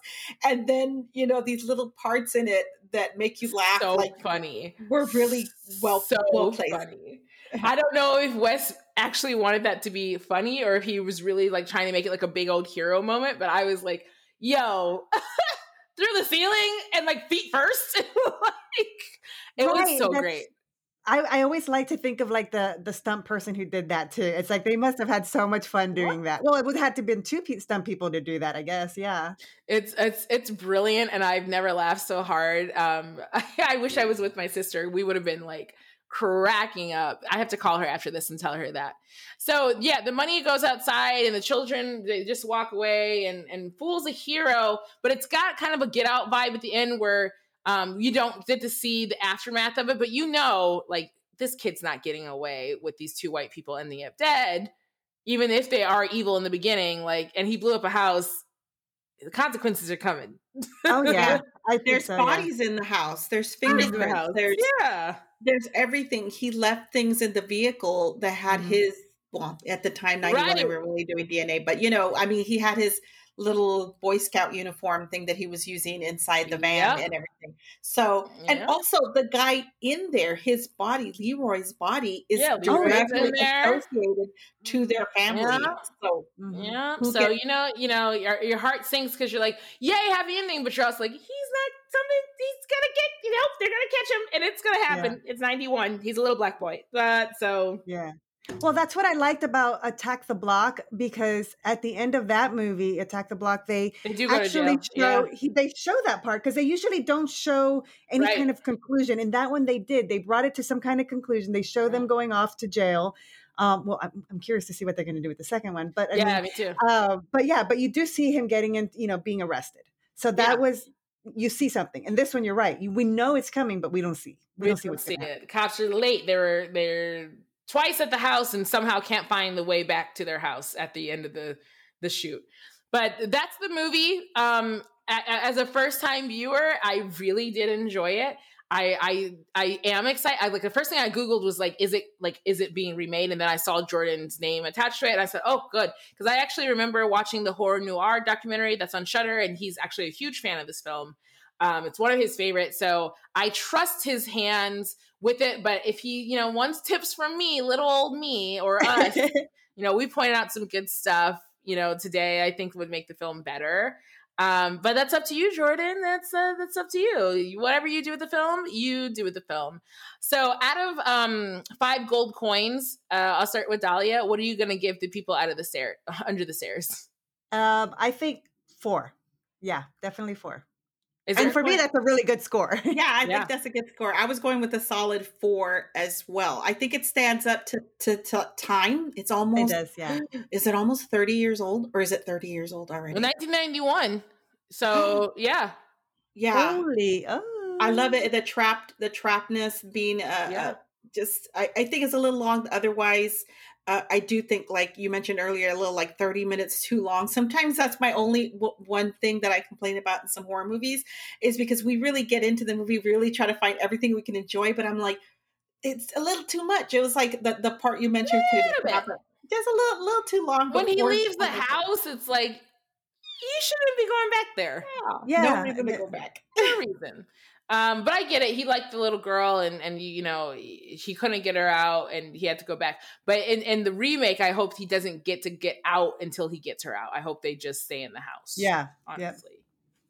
And then, you know, these little parts in it that make you laugh so like funny. we're really well so well placed. funny. I don't know if Wes actually wanted that to be funny or if he was really like trying to make it like a big old hero moment. But I was like, "Yo, through the ceiling and like feet first. like it was so great. I, I always like to think of like the the stunt person who did that too. It's like they must have had so much fun doing that. Well, it would have to been two pe- stunt people to do that, I guess. Yeah. It's it's it's brilliant, and I've never laughed so hard. Um, I wish I was with my sister. We would have been like cracking up. I have to call her after this and tell her that. So yeah, the money goes outside, and the children they just walk away, and and Fool's a hero, but it's got kind of a Get Out vibe at the end where um you don't get to see the aftermath of it, but you know, like this kid's not getting away with these two white people ending up dead, even if they are evil in the beginning. Like, and he blew up a house. The consequences are coming. Oh yeah. I think There's so, yeah. bodies in the house. There's in the house. There's yeah. there's everything. He left things in the vehicle that had Mhm. his well at the time 91 they Right. were really doing DNA, but you know, I mean he had his little Boy Scout uniform thing that he was using inside the van and everything. So and also the guy in there, his body, Leroy's body is Yeah, directly associated to their family. Yeah. So Mhm. Yeah. So you know, you know, your your heart sinks because you're like, yay, happy ending, but you're also like, he's not something. He's gonna get, you know, they're gonna catch him, and it's gonna happen. It's 91. He's a little black boy, but so Yeah. Well, that's what I liked about Attack the Block because at the end of that movie, Attack the Block, they they do actually show he, they show that part because they usually don't show any Right. kind of conclusion. And that one they did. They brought it to some kind of conclusion. They show them going off to jail. Um, well, I'm, I'm curious to see what they're going to do with the second one, but I Yeah, yeah mean, me too. uh, but yeah, but you do see him getting in, you know, being arrested. So that Yeah. was you see something. And this one, you're right. You, we know it's coming, but we don't see. We, don't see what's see to happen. Cops are late. They were they're twice at the house and somehow can't find the way back to their house at the end of the the shoot. But that's the movie. Um, as a first time viewer, I really did enjoy it. I I I am excited. I like the first thing I googled was like, is it like is it being remade? And then I saw Jordan's name attached to it, and I said, oh, good, because I actually remember watching the Horror Noire documentary that's on Shudder, and he's actually a huge fan of this film. Um, it's one of his favorites, so I trust his hands with it. But if he, you know, wants tips from me, little old me, or us, you know, we pointed out some good stuff. You know, today I think would make the film better. Um, but that's up to you, Jordan. That's uh, that's up to you. You- Whatever you do with the film, you do with the film. So, out of um, five gold coins, uh, I'll start with Dahlia. What are you going to give the people out of the stair under the stairs? Um, I think four. Yeah, definitely four. Is And there for me, that's a really good score. Yeah, I Yeah. think that's a good score. I was going with a solid four as well. I think it stands up to to, to time. It's it almost does, yeah. is it almost 30 years old or is it 30 years old already? 1991. So yeah, yeah. Holy, oh. I love it. The trapped the trappedness being uh, Yeah. uh just I, I think it's a little long otherwise uh, I do think, like you mentioned earlier, a little like 30 minutes too long. Sometimes that's my only w- one thing that I complain about in some horror movies is because we really get into the movie, really try to find everything we can enjoy. But I'm like, it's a little too much. It was like the, the part you mentioned, could bit. happen. just a little, little too long. when he leaves the house, it's like you shouldn't be going back there. yeah, Yeah, no reason to and go back. no reason. Um, but I get it. He liked the little girl, and and you know he couldn't get her out, and he had to go back. But in in the remake, I hope he doesn't get to get out until he gets her out. I hope they just stay in the house. Yeah, honestly.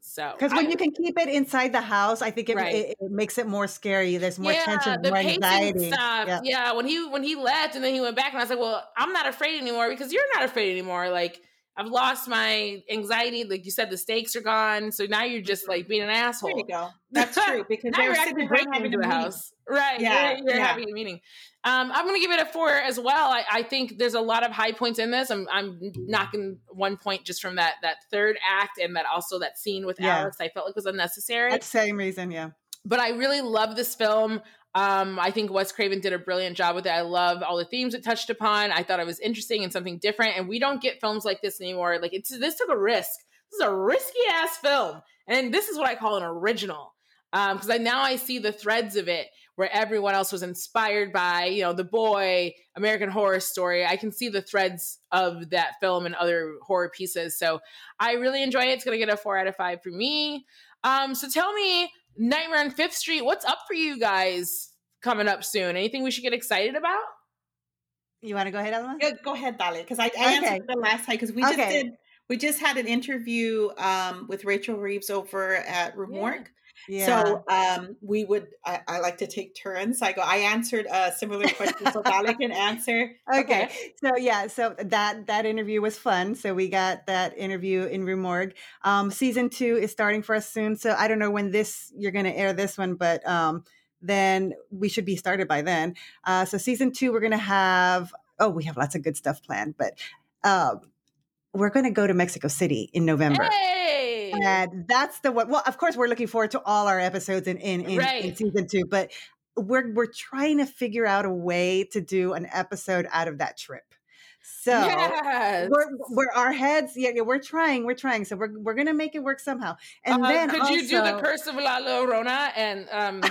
So because when I- you can keep it inside the house, I think it, Right. it, it makes it more scary. There's more tension, the more anxiety. Yeah. Yeah. when he when he left and then he went back, and I was like, "Well, I'm not afraid anymore because you're not afraid anymore." Like I've lost my anxiety. Like you said, the stakes are gone, so now you're just like being an asshole. There you go. That's true because now you're actually breaking into the a house, right? Yeah, you're, you're yeah. having a meeting. Um, I'm gonna give it a four as well. I, I think there's a lot of high points in this. I'm I'm knocking one point just from that that third act and that also that scene with Yeah. Alex. I felt like was unnecessary That's the same reason, yeah. but I really love this film. Um, I think Wes Craven did a brilliant job with it. I love all the themes it touched upon. I thought it was interesting and something different. And we don't get films like this anymore. Like it's this took a risk. This is a risky ass film, and this is what I call an original. because I now I see the threads of it where everyone else was inspired by, you know, The Boy, American Horror Story. I can see the threads of that film and other horror pieces. So I really enjoy it. It's going to get a four out of five for me. Um, so tell me, Nightmare on Fifth Street, what's up for you guys coming up soon? Anything we should get excited about? You want to go ahead, Alma? Go, go ahead, Dale, because I, I Okay. answered the last time because we just did. We just had an interview um, with Rachel Reeves over at Remorque. Yeah. So um, we would. I, I like to take turns. I go. I answered a similar question, so Dale can answer. okay. So yeah, so that that interview was fun. So we got that interview in Remorgue. Um, season two is starting for us soon. So I don't know when this you're going to air this one, but um, then we should be started by then. Uh, so season two, we're going to have. Oh, we have lots of good stuff planned, but um, we're going to go to Mexico City in November. Hey! And that's the one. Well, of course, we're looking forward to all our episodes in in, in, in season two, but we're we're trying to figure out a way to do an episode out of that trip. So yes. we're, we're our heads. Yeah, yeah, we're trying. We're trying. So we're we're gonna make it work somehow. And Uh, then could you do the Curse of La Llorona and um,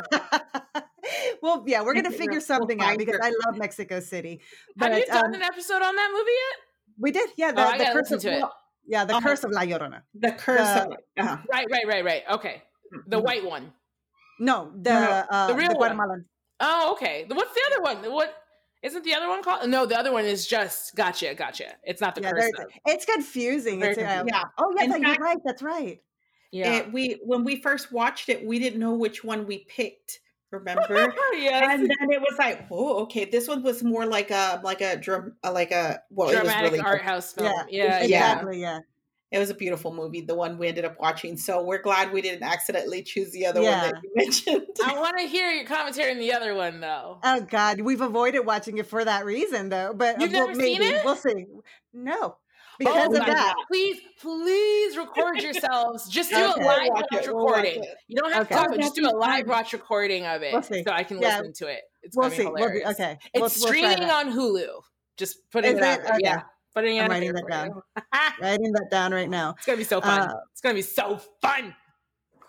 well, yeah, we're gonna figure something out because. I love Mexico City. have you done um, an episode on that movie yet? We did, yeah. The, Oh, the curse of to it. Yeah, the Oh. curse of La Llorona. The curse The- of uh, Right, right, right, right. Okay, the Mhm. white one. No, the No, no, uh, the real one. Guatemalan. Oh, okay. What's the other one? What isn't the other one called? No, the other one is just gotcha, gotcha. It's not the Yeah, curse. there's- though. it's confusing. It's, uh, yeah. Oh yeah, In that- you're right. That's right. Yeah. It, we when we first watched it, we didn't know which one we picked. Remember? yes. and then it was like, oh, okay. This one was more like a like a drum uh, like a well, it was Dramatic really art house film. Yeah, Yeah, exactly. Yeah. it was a beautiful movie. The one we ended up watching. So we're glad we didn't accidentally choose the other Yeah. one that you mentioned. I want to hear your commentary on the other one though. Oh God, we've avoided watching it for that reason, though. But You've well, never seen maybe it? we'll see. No, because Oh of my that. Please, please record yourselves. Just do Okay. a live watch watch it, we'll watch recording. You don't have Okay. to, talk, but just do a live watch recording of it We'll so I can Yeah. listen to it. It's We'll gonna see. be We'll be, hilarious. okay. It's we'll, we'll streaming on Hulu. Just putting Is it out it? there. Yeah. Okay. Putting it I'm writing that for down. you. Writing that down right now. it's gonna be so fun. Uh, it's gonna be so fun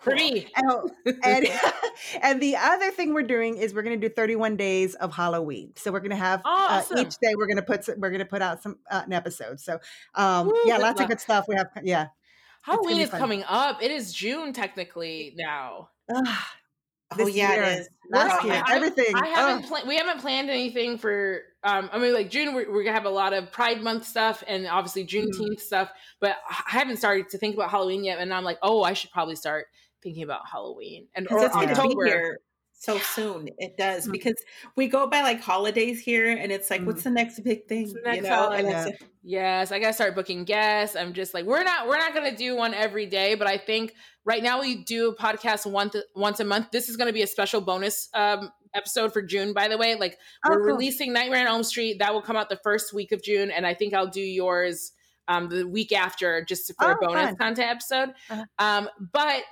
for me. Oh, and, and the other thing we're doing is we're going to do 31 days of Halloween. So we're going to have uh, each day we're going to put s- we're going to put out some uh, an episode. So um, Woo, yeah, lots of good stuff. We have yeah. Halloween is fun. coming up. It is June technically now. Oh yeah, year. it is. last year, I- everything. I haven't Ugh. pla- we haven't planned anything for um I mean like June we're, we're gonna have a lot of Pride Month stuff and obviously Mm-hmm. Juneteenth stuff, but I haven't started to think about Halloween yet. And I'm like, oh, I should probably start thinking about Halloween and or it's going to be here so soon. It does Mm. because we go by like holidays here, and it's like, Mm. what's the next big thing? next you know, it's Yes, I gotta start booking guests. I'm just like we're not we're not gonna do one every day, but I think right now we do a podcast once once a month. This is gonna be a special bonus um episode for June, by the way. Like Oh, we're cool. releasing Nightmare on Elm Street. That will come out the first week of June, and I think I'll do yours um the week after just for a Oh, bonus fun. content episode. Uh-huh. Um, but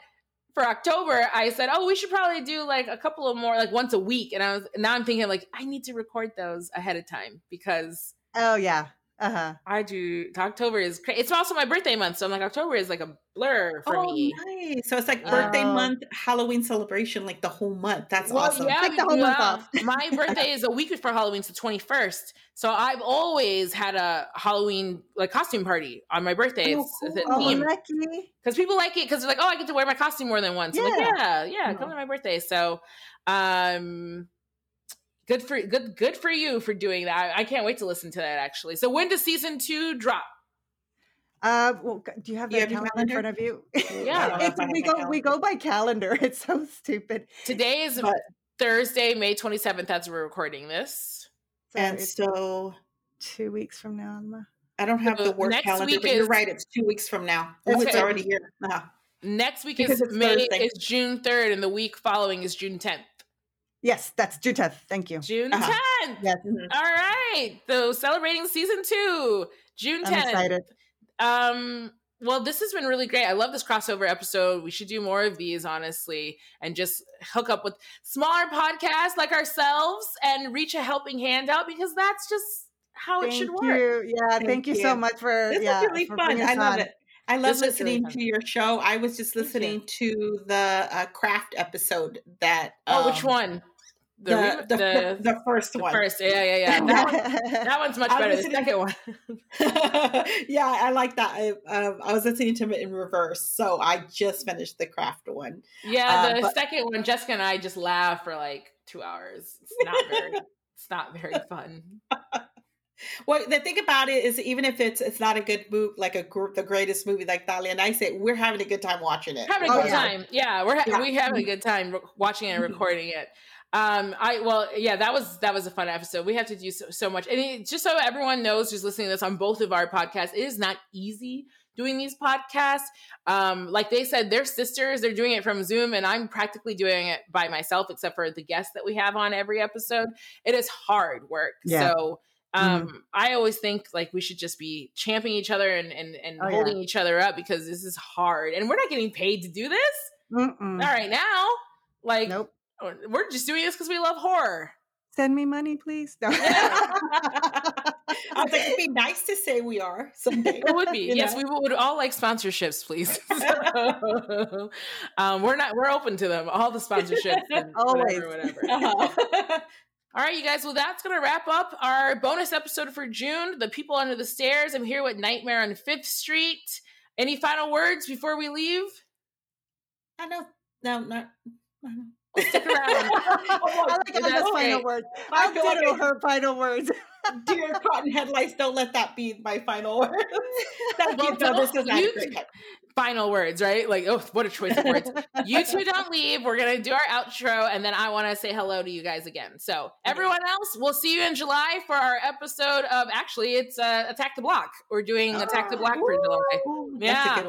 for October, I said, "Oh, we should probably do like a couple of more, like once a week." And I was now I'm thinking like I need to record those ahead of time because Oh yeah. Uh huh. I do. October is crazy. It's also my birthday month, so I'm like October is like a blur for oh, me. nice. So it's like birthday Oh. month, Halloween celebration, like the whole month. That's Well, awesome. yeah, Take the whole month off. my birthday is a week before Halloween, it's the 21st. So I've always had a Halloween like costume party on my birthday. Oh, cool. Oh, because people like it because they're like, oh, I get to wear my costume more than once. I'm like, Yeah. yeah, yeah, come to my birthday. So, um, good for good good for you for doing that. I, I can't wait to listen to that actually. So when does season two drop? Uh, well, do you have the have your calendar in front of you? Yeah. I don't know it's, we go my we go by calendar. It's so stupid. Today is But- Thursday, May 27th, as we're recording this. So and so two weeks from now, Alma. I don't have So the work next calendar, week but you're right. It's two weeks from now. It's Oh, it's already here. Uh-huh. Next week Because is May Thursday. is June 3rd, and the week following is June 10th. Yes, that's June 10th. Thank you. June Uh-huh. 10th. Yes, Mhm. All right. So celebrating season two, June I'm 10th. excited. Um, well, this has been really great. I love this crossover episode. We should do more of these, honestly, and just hook up with smaller podcasts like ourselves and reach a helping hand out because that's just how it Thank should work. you. Yeah, Thank thank, you. you. so much for This yeah. is really for fun. I love on. it. I love This was really listening to your show. I was just you. listening to the uh, craft episode that. Oh, which um, one? The re- the, the, the first the one. first. Yeah, yeah, yeah. That, one, that one's much I better. The second one. yeah, I like that. I, um, I was listening to it in reverse, so I just finished the craft one. Yeah, Uh, the but- second one, Jessica and I just laughed for like two hours. It's not very. it's not very fun. Well, the thing about it is, even if it's it's not a good movie, like a group, the greatest movie, like Dahlia and I say, we're having a good time watching it. having a Oh, good yeah. time. Yeah, we're ha- Yeah. we having a good time re- watching and Mhm. recording it. Um, I well, yeah, that was that was a fun episode. We have to do so, so much, and it, just so everyone knows, who's listening to this on both of our podcasts, it is not easy doing these podcasts. Um, like they said, they're sisters. They're doing it from Zoom, and I'm practically doing it by myself, except for the guests that we have on every episode. It is hard work. Yeah. So. Um, I always think like we should just be champing each other and and, and Oh, yeah. holding each other up because this is hard, and we're not getting paid to do this. Mm-mm. All right now, like Nope. We're just doing this because we love horror. Send me money, please. No. I was like, it'd be nice to say we are someday. It would be You yes, know? we would all like sponsorships, please. So, um, we're not we're open to them, all the sponsorships, and Always. whatever, whatever. Uh-huh. All right, you guys. Well, that's gonna wrap up our bonus episode for June. The people under the stairs. I'm here with Nightmare on Fifth Street. Any final words before we leave? I know. No, not. Stick around. I like That's Anna's final words. I I'll like ditto I- her final words. Dear cotton headlights, don't let that be my final word. Thank Well, you. No, this is you- final words, right? Like, oh, what a choice of words. you two don't leave. We're gonna do our outro, and then I want to say hello to you guys again. So, everyone else, we'll see you in July for our episode of. Actually, it's uh, Attack the Block. We're doing Attack the Block for July, Ooh, Yeah.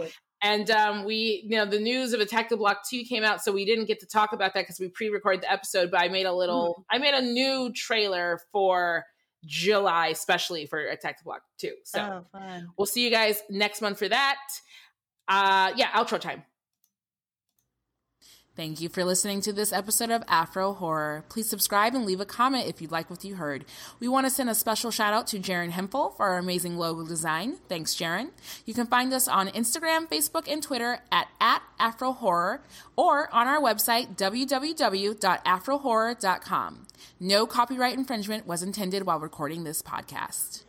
That's a good one. and um, we, you know, the news of Attack the Block two came out, so we didn't get to talk about that because we pre-recorded the episode. But I made a little, I made a new trailer for July, especially for Attack the Block two. So. oh. We'll see you guys next month for that. Uh yeah, outro time. Thank you for listening to this episode of Afro Horror. Please subscribe and leave a comment if you'd like what you heard. We want to send a special shout out to Jaren Hempel for our amazing logo design. Thanks, Jaren. You can find us on Instagram, Facebook, and Twitter at, at Afro Horror or on our website, www.afrohorror.com. No copyright infringement was intended while recording this podcast.